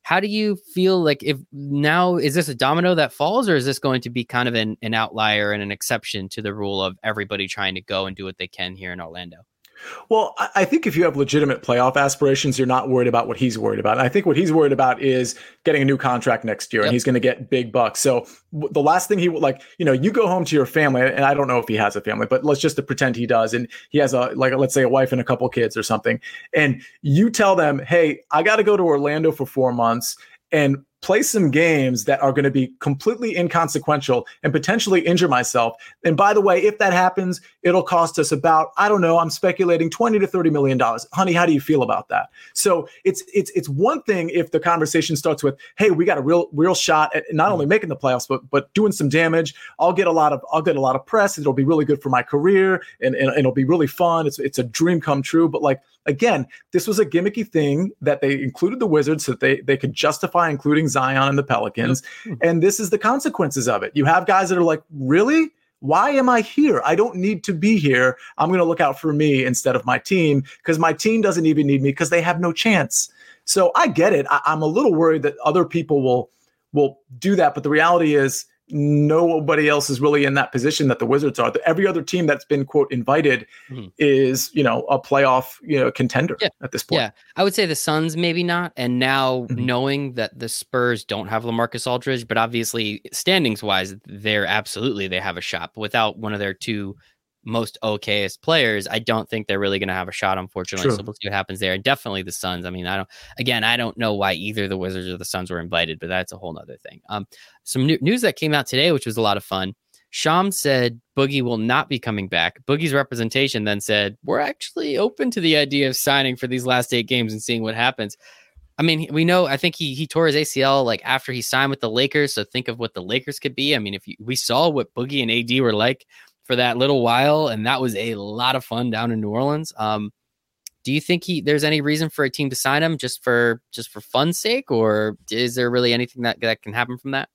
how do you feel like if now is this a domino that falls or is this going to be kind of an, an outlier and an exception to the rule of everybody trying to go and do what they can here in Orlando? Well, I think if you have legitimate playoff aspirations, you're not worried about what he's worried about. And I think what he's worried about is getting a new contract next year, yep. and he's going to get big bucks. So the last thing he would like, you know, you go home to your family, and I don't know if he has a family, but let's just pretend he does, and he has a like, let's say, a wife and a couple kids or something, and you tell them, hey, I got to go to Orlando for four months, and play some games that are going to be completely inconsequential and potentially injure myself. And by the way, if that happens, it'll cost us about, I don't know, I'm speculating 20 to 30 million dollars. Honey, how do you feel about that? So it's it's it's one thing if the conversation starts with, "Hey, we got a real real shot at not only making the playoffs but but doing some damage. I'll get a lot of I'll get a lot of press. It'll be really good for my career and, and, and it'll be really fun. It's it's a dream come true, but like again, this was a gimmicky thing that they included the Wizards so that they they could justify including Zion and the Pelicans. Hmm. And this is the consequences of it. You have guys that are like, really? Why am I here? I don't need to be here. I'm going to look out for me instead of my team because my team doesn't even need me because they have no chance. So I get it. I, I'm a little worried that other people will will do that, but the reality is nobody else is really in that position that the Wizards are. Every other team that's been quote invited mm-hmm. is you know a playoff you know contender yeah. at this point. Yeah, I would say the Suns maybe not. And now mm-hmm. knowing that the Spurs don't have LaMarcus Aldridge, but obviously standings wise, they're absolutely they have a shot. But without one of their two most okayest players, I don't think they're really going to have a shot, unfortunately. True. So we'll see what happens there. And definitely the Suns. I mean, I don't, again, I don't know why either the Wizards or the Suns were invited, but that's a whole nother thing. Um, some new- news that came out today, which was a lot of fun. Shams said Boogie will not be coming back. Boogie's representation then said, We're actually open to the idea of signing for these last eight games and seeing what happens. I mean, we know. I think he he tore his ACL like after he signed with the Lakers. So think of what the Lakers could be. I mean, if you, we saw what Boogie and AD were like for that little while, and that was a lot of fun down in New Orleans. Um, do you think he there's any reason for a team to sign him just for just for fun's sake, or is there really anything that that can happen from that?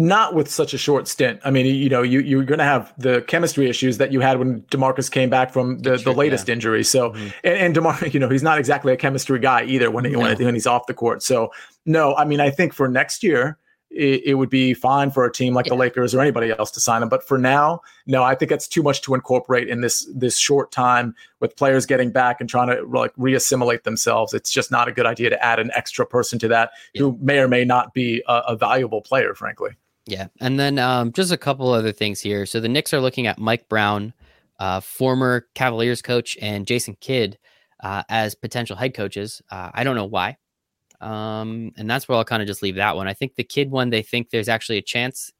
not with such a short stint. I mean, you know, you you're going to have the chemistry issues that you had when Demarcus came back from the, the latest yeah. injury. So, mm-hmm. and, and Demarcus, you know, he's not exactly a chemistry guy either when, no. when when he's off the court. So, no, I mean, I think for next year. It, it would be fine for a team like yeah. the Lakers or anybody else to sign him, but for now, no. I think that's too much to incorporate in this this short time with players getting back and trying to like reassimilate themselves. It's just not a good idea to add an extra person to that yeah. who may or may not be a, a valuable player, frankly. Yeah. And then um, just a couple other things here. So the Knicks are looking at Mike Brown, uh, former Cavaliers coach, and Jason Kidd uh, as potential head coaches. Uh, I don't know why. Um, and that's where I'll kind of just leave that one. I think the Kidd one, they think there's actually a chance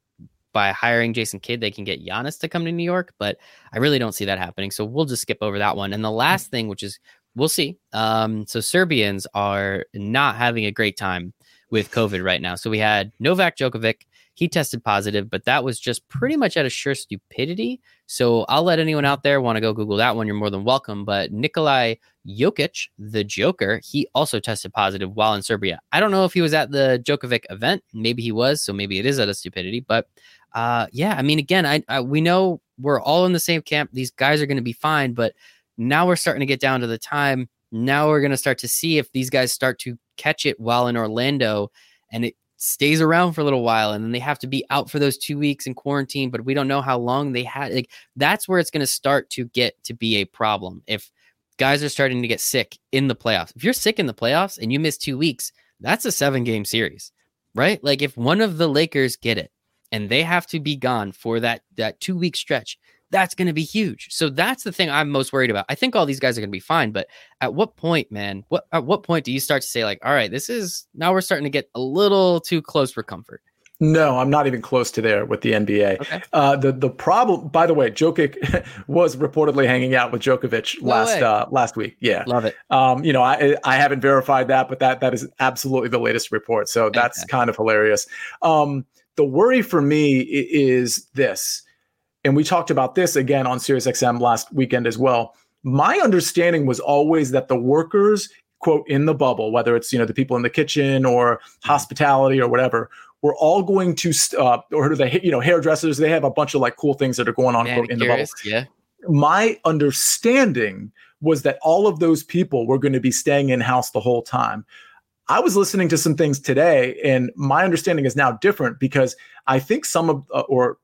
by hiring Jason Kidd, they can get Giannis to come to New York, but I really don't see that happening. So we'll just skip over that one. And the last thing, which is we'll see. Um, so Serbians are not having a great time with COVID right now. So we had Novak Djokovic he tested positive, but that was just pretty much out of sheer stupidity. So I'll let anyone out there want to go Google that one. You're more than welcome. But Nikolai Jokic, the Joker, he also tested positive while in Serbia. I don't know if he was at the Djokovic event. Maybe he was. So maybe it is out of stupidity. But uh, yeah, I mean, again, I, I we know we're all in the same camp. These guys are going to be fine. But now we're starting to get down to the time. Now we're going to start to see if these guys start to catch it while in Orlando and it stays around for a little while and then they have to be out for those two weeks in quarantine but we don't know how long they had like that's where it's going to start to get to be a problem if guys are starting to get sick in the playoffs if you're sick in the playoffs and you miss two weeks that's a seven game series right like if one of the lakers get it and they have to be gone for that that two week stretch that's going to be huge. So that's the thing I'm most worried about. I think all these guys are going to be fine, but at what point, man? What at what point do you start to say like, all right, this is now we're starting to get a little too close for comfort? No, I'm not even close to there with the NBA. Okay. Uh, the the problem, by the way, Jokic was reportedly hanging out with Djokovic no last uh, last week. Yeah, love it. Um, you know, I I haven't verified that, but that that is absolutely the latest report. So that's okay. kind of hilarious. Um, the worry for me is this and we talked about this again on SiriusXM last weekend as well. My understanding was always that the workers, quote, in the bubble, whether it's you know the people in the kitchen or mm-hmm. hospitality or whatever, we're all going to uh, or the you know hairdressers. They have a bunch of like cool things that are going on in the bubble. Yeah. My understanding was that all of those people were going to be staying in house the whole time. I was listening to some things today, and my understanding is now different because I think some of, uh, or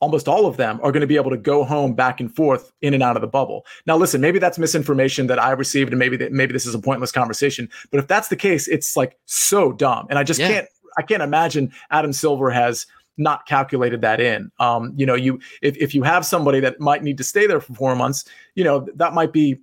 almost all of them are going to be able to go home back and forth in and out of the bubble. Now, listen, maybe that's misinformation that I received, and maybe that maybe this is a pointless conversation. But if that's the case, it's like so dumb, and I just yeah. can't I can't imagine Adam Silver has not calculated that in. Um, you know, you if if you have somebody that might need to stay there for four months, you know that might be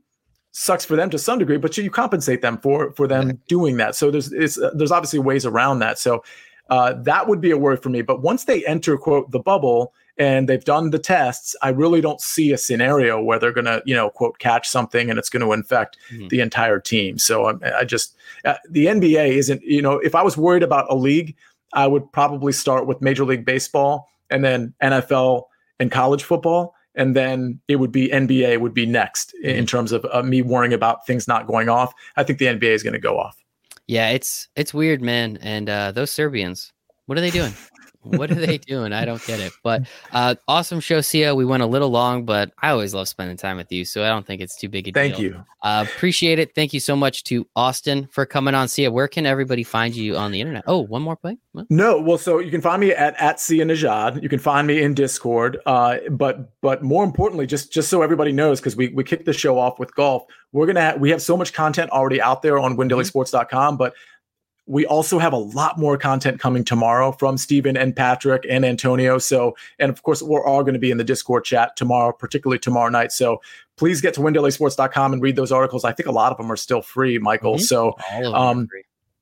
sucks for them to some degree, but you, you compensate them for for them doing that. So there's it's, uh, there's obviously ways around that. So uh, that would be a word for me. But once they enter quote the bubble and they've done the tests, I really don't see a scenario where they're going to, you know, quote, catch something and it's going to infect mm-hmm. the entire team. So I, I just, uh, the NBA isn't, you know, if I was worried about a league, I would probably start with Major League Baseball and then NFL and college football. And then it would be NBA would be next mm-hmm. in terms of uh, me worrying about things not going off. I think the NBA is going to go off. Yeah, it's it's weird, man. And uh, those Serbians, what are they doing? What are they doing? I don't get it. But uh, awesome show, Sia. We went a little long, but I always love spending time with you, so I don't think it's too big a Thank deal. Thank you. Uh, appreciate it. Thank you so much to Austin for coming on. Sia, where can everybody find you on the internet? Oh, one more play. What? No, well, so you can find me at at Sia Nejad. You can find me in Discord. Uh, but but more importantly, just just so everybody knows, because we we kicked the show off with golf. We're gonna ha- we have so much content already out there on WinDailySports.com, but We also have a lot more content coming tomorrow from Stephen and Patrick and Antonio. So, and of course, we're all going to be in the Discord chat tomorrow, particularly tomorrow night. So please get to windailysports.com and read those articles. I think a lot of them are still free, Michael. Mm-hmm. So, um,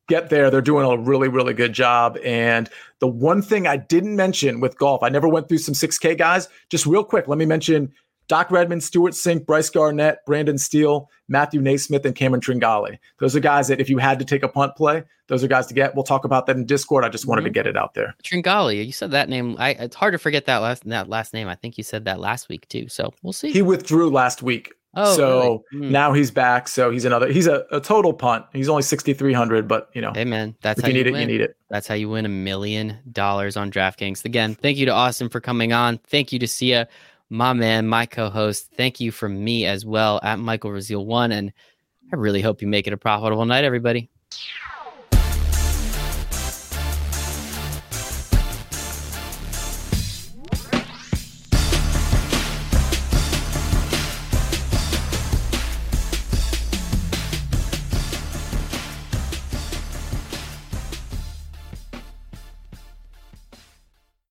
get there. They're doing a really, really good job. And the one thing I didn't mention with golf, I never went through some 6K guys. Just real quick, let me mention Doc Redman, Stewart Cink, Bryce Garnett, Brendan Steele, Matthew NeSmith, and Cameron Tringale. Those are guys that if you had to take a punt play, those are guys to get. We'll talk about that in Discord. I just wanted mm-hmm. to get it out there. Tringale, you said that name. I, it's hard to forget that last that last name. I think you said that last week too. So we'll see. He withdrew last week. Oh, so really? mm. now he's back. So he's another. He's a, a total punt. He's only sixty three hundred, but you know. Hey man, that's if how you need you it. You need it. That's how you win a million dollars on DraftKings. Again, thank you to Austin for coming on. Thank you to Sia my man, my co-host. Thank you from me as well at Michael Raziel One, and I really hope you make it a profitable night, everybody.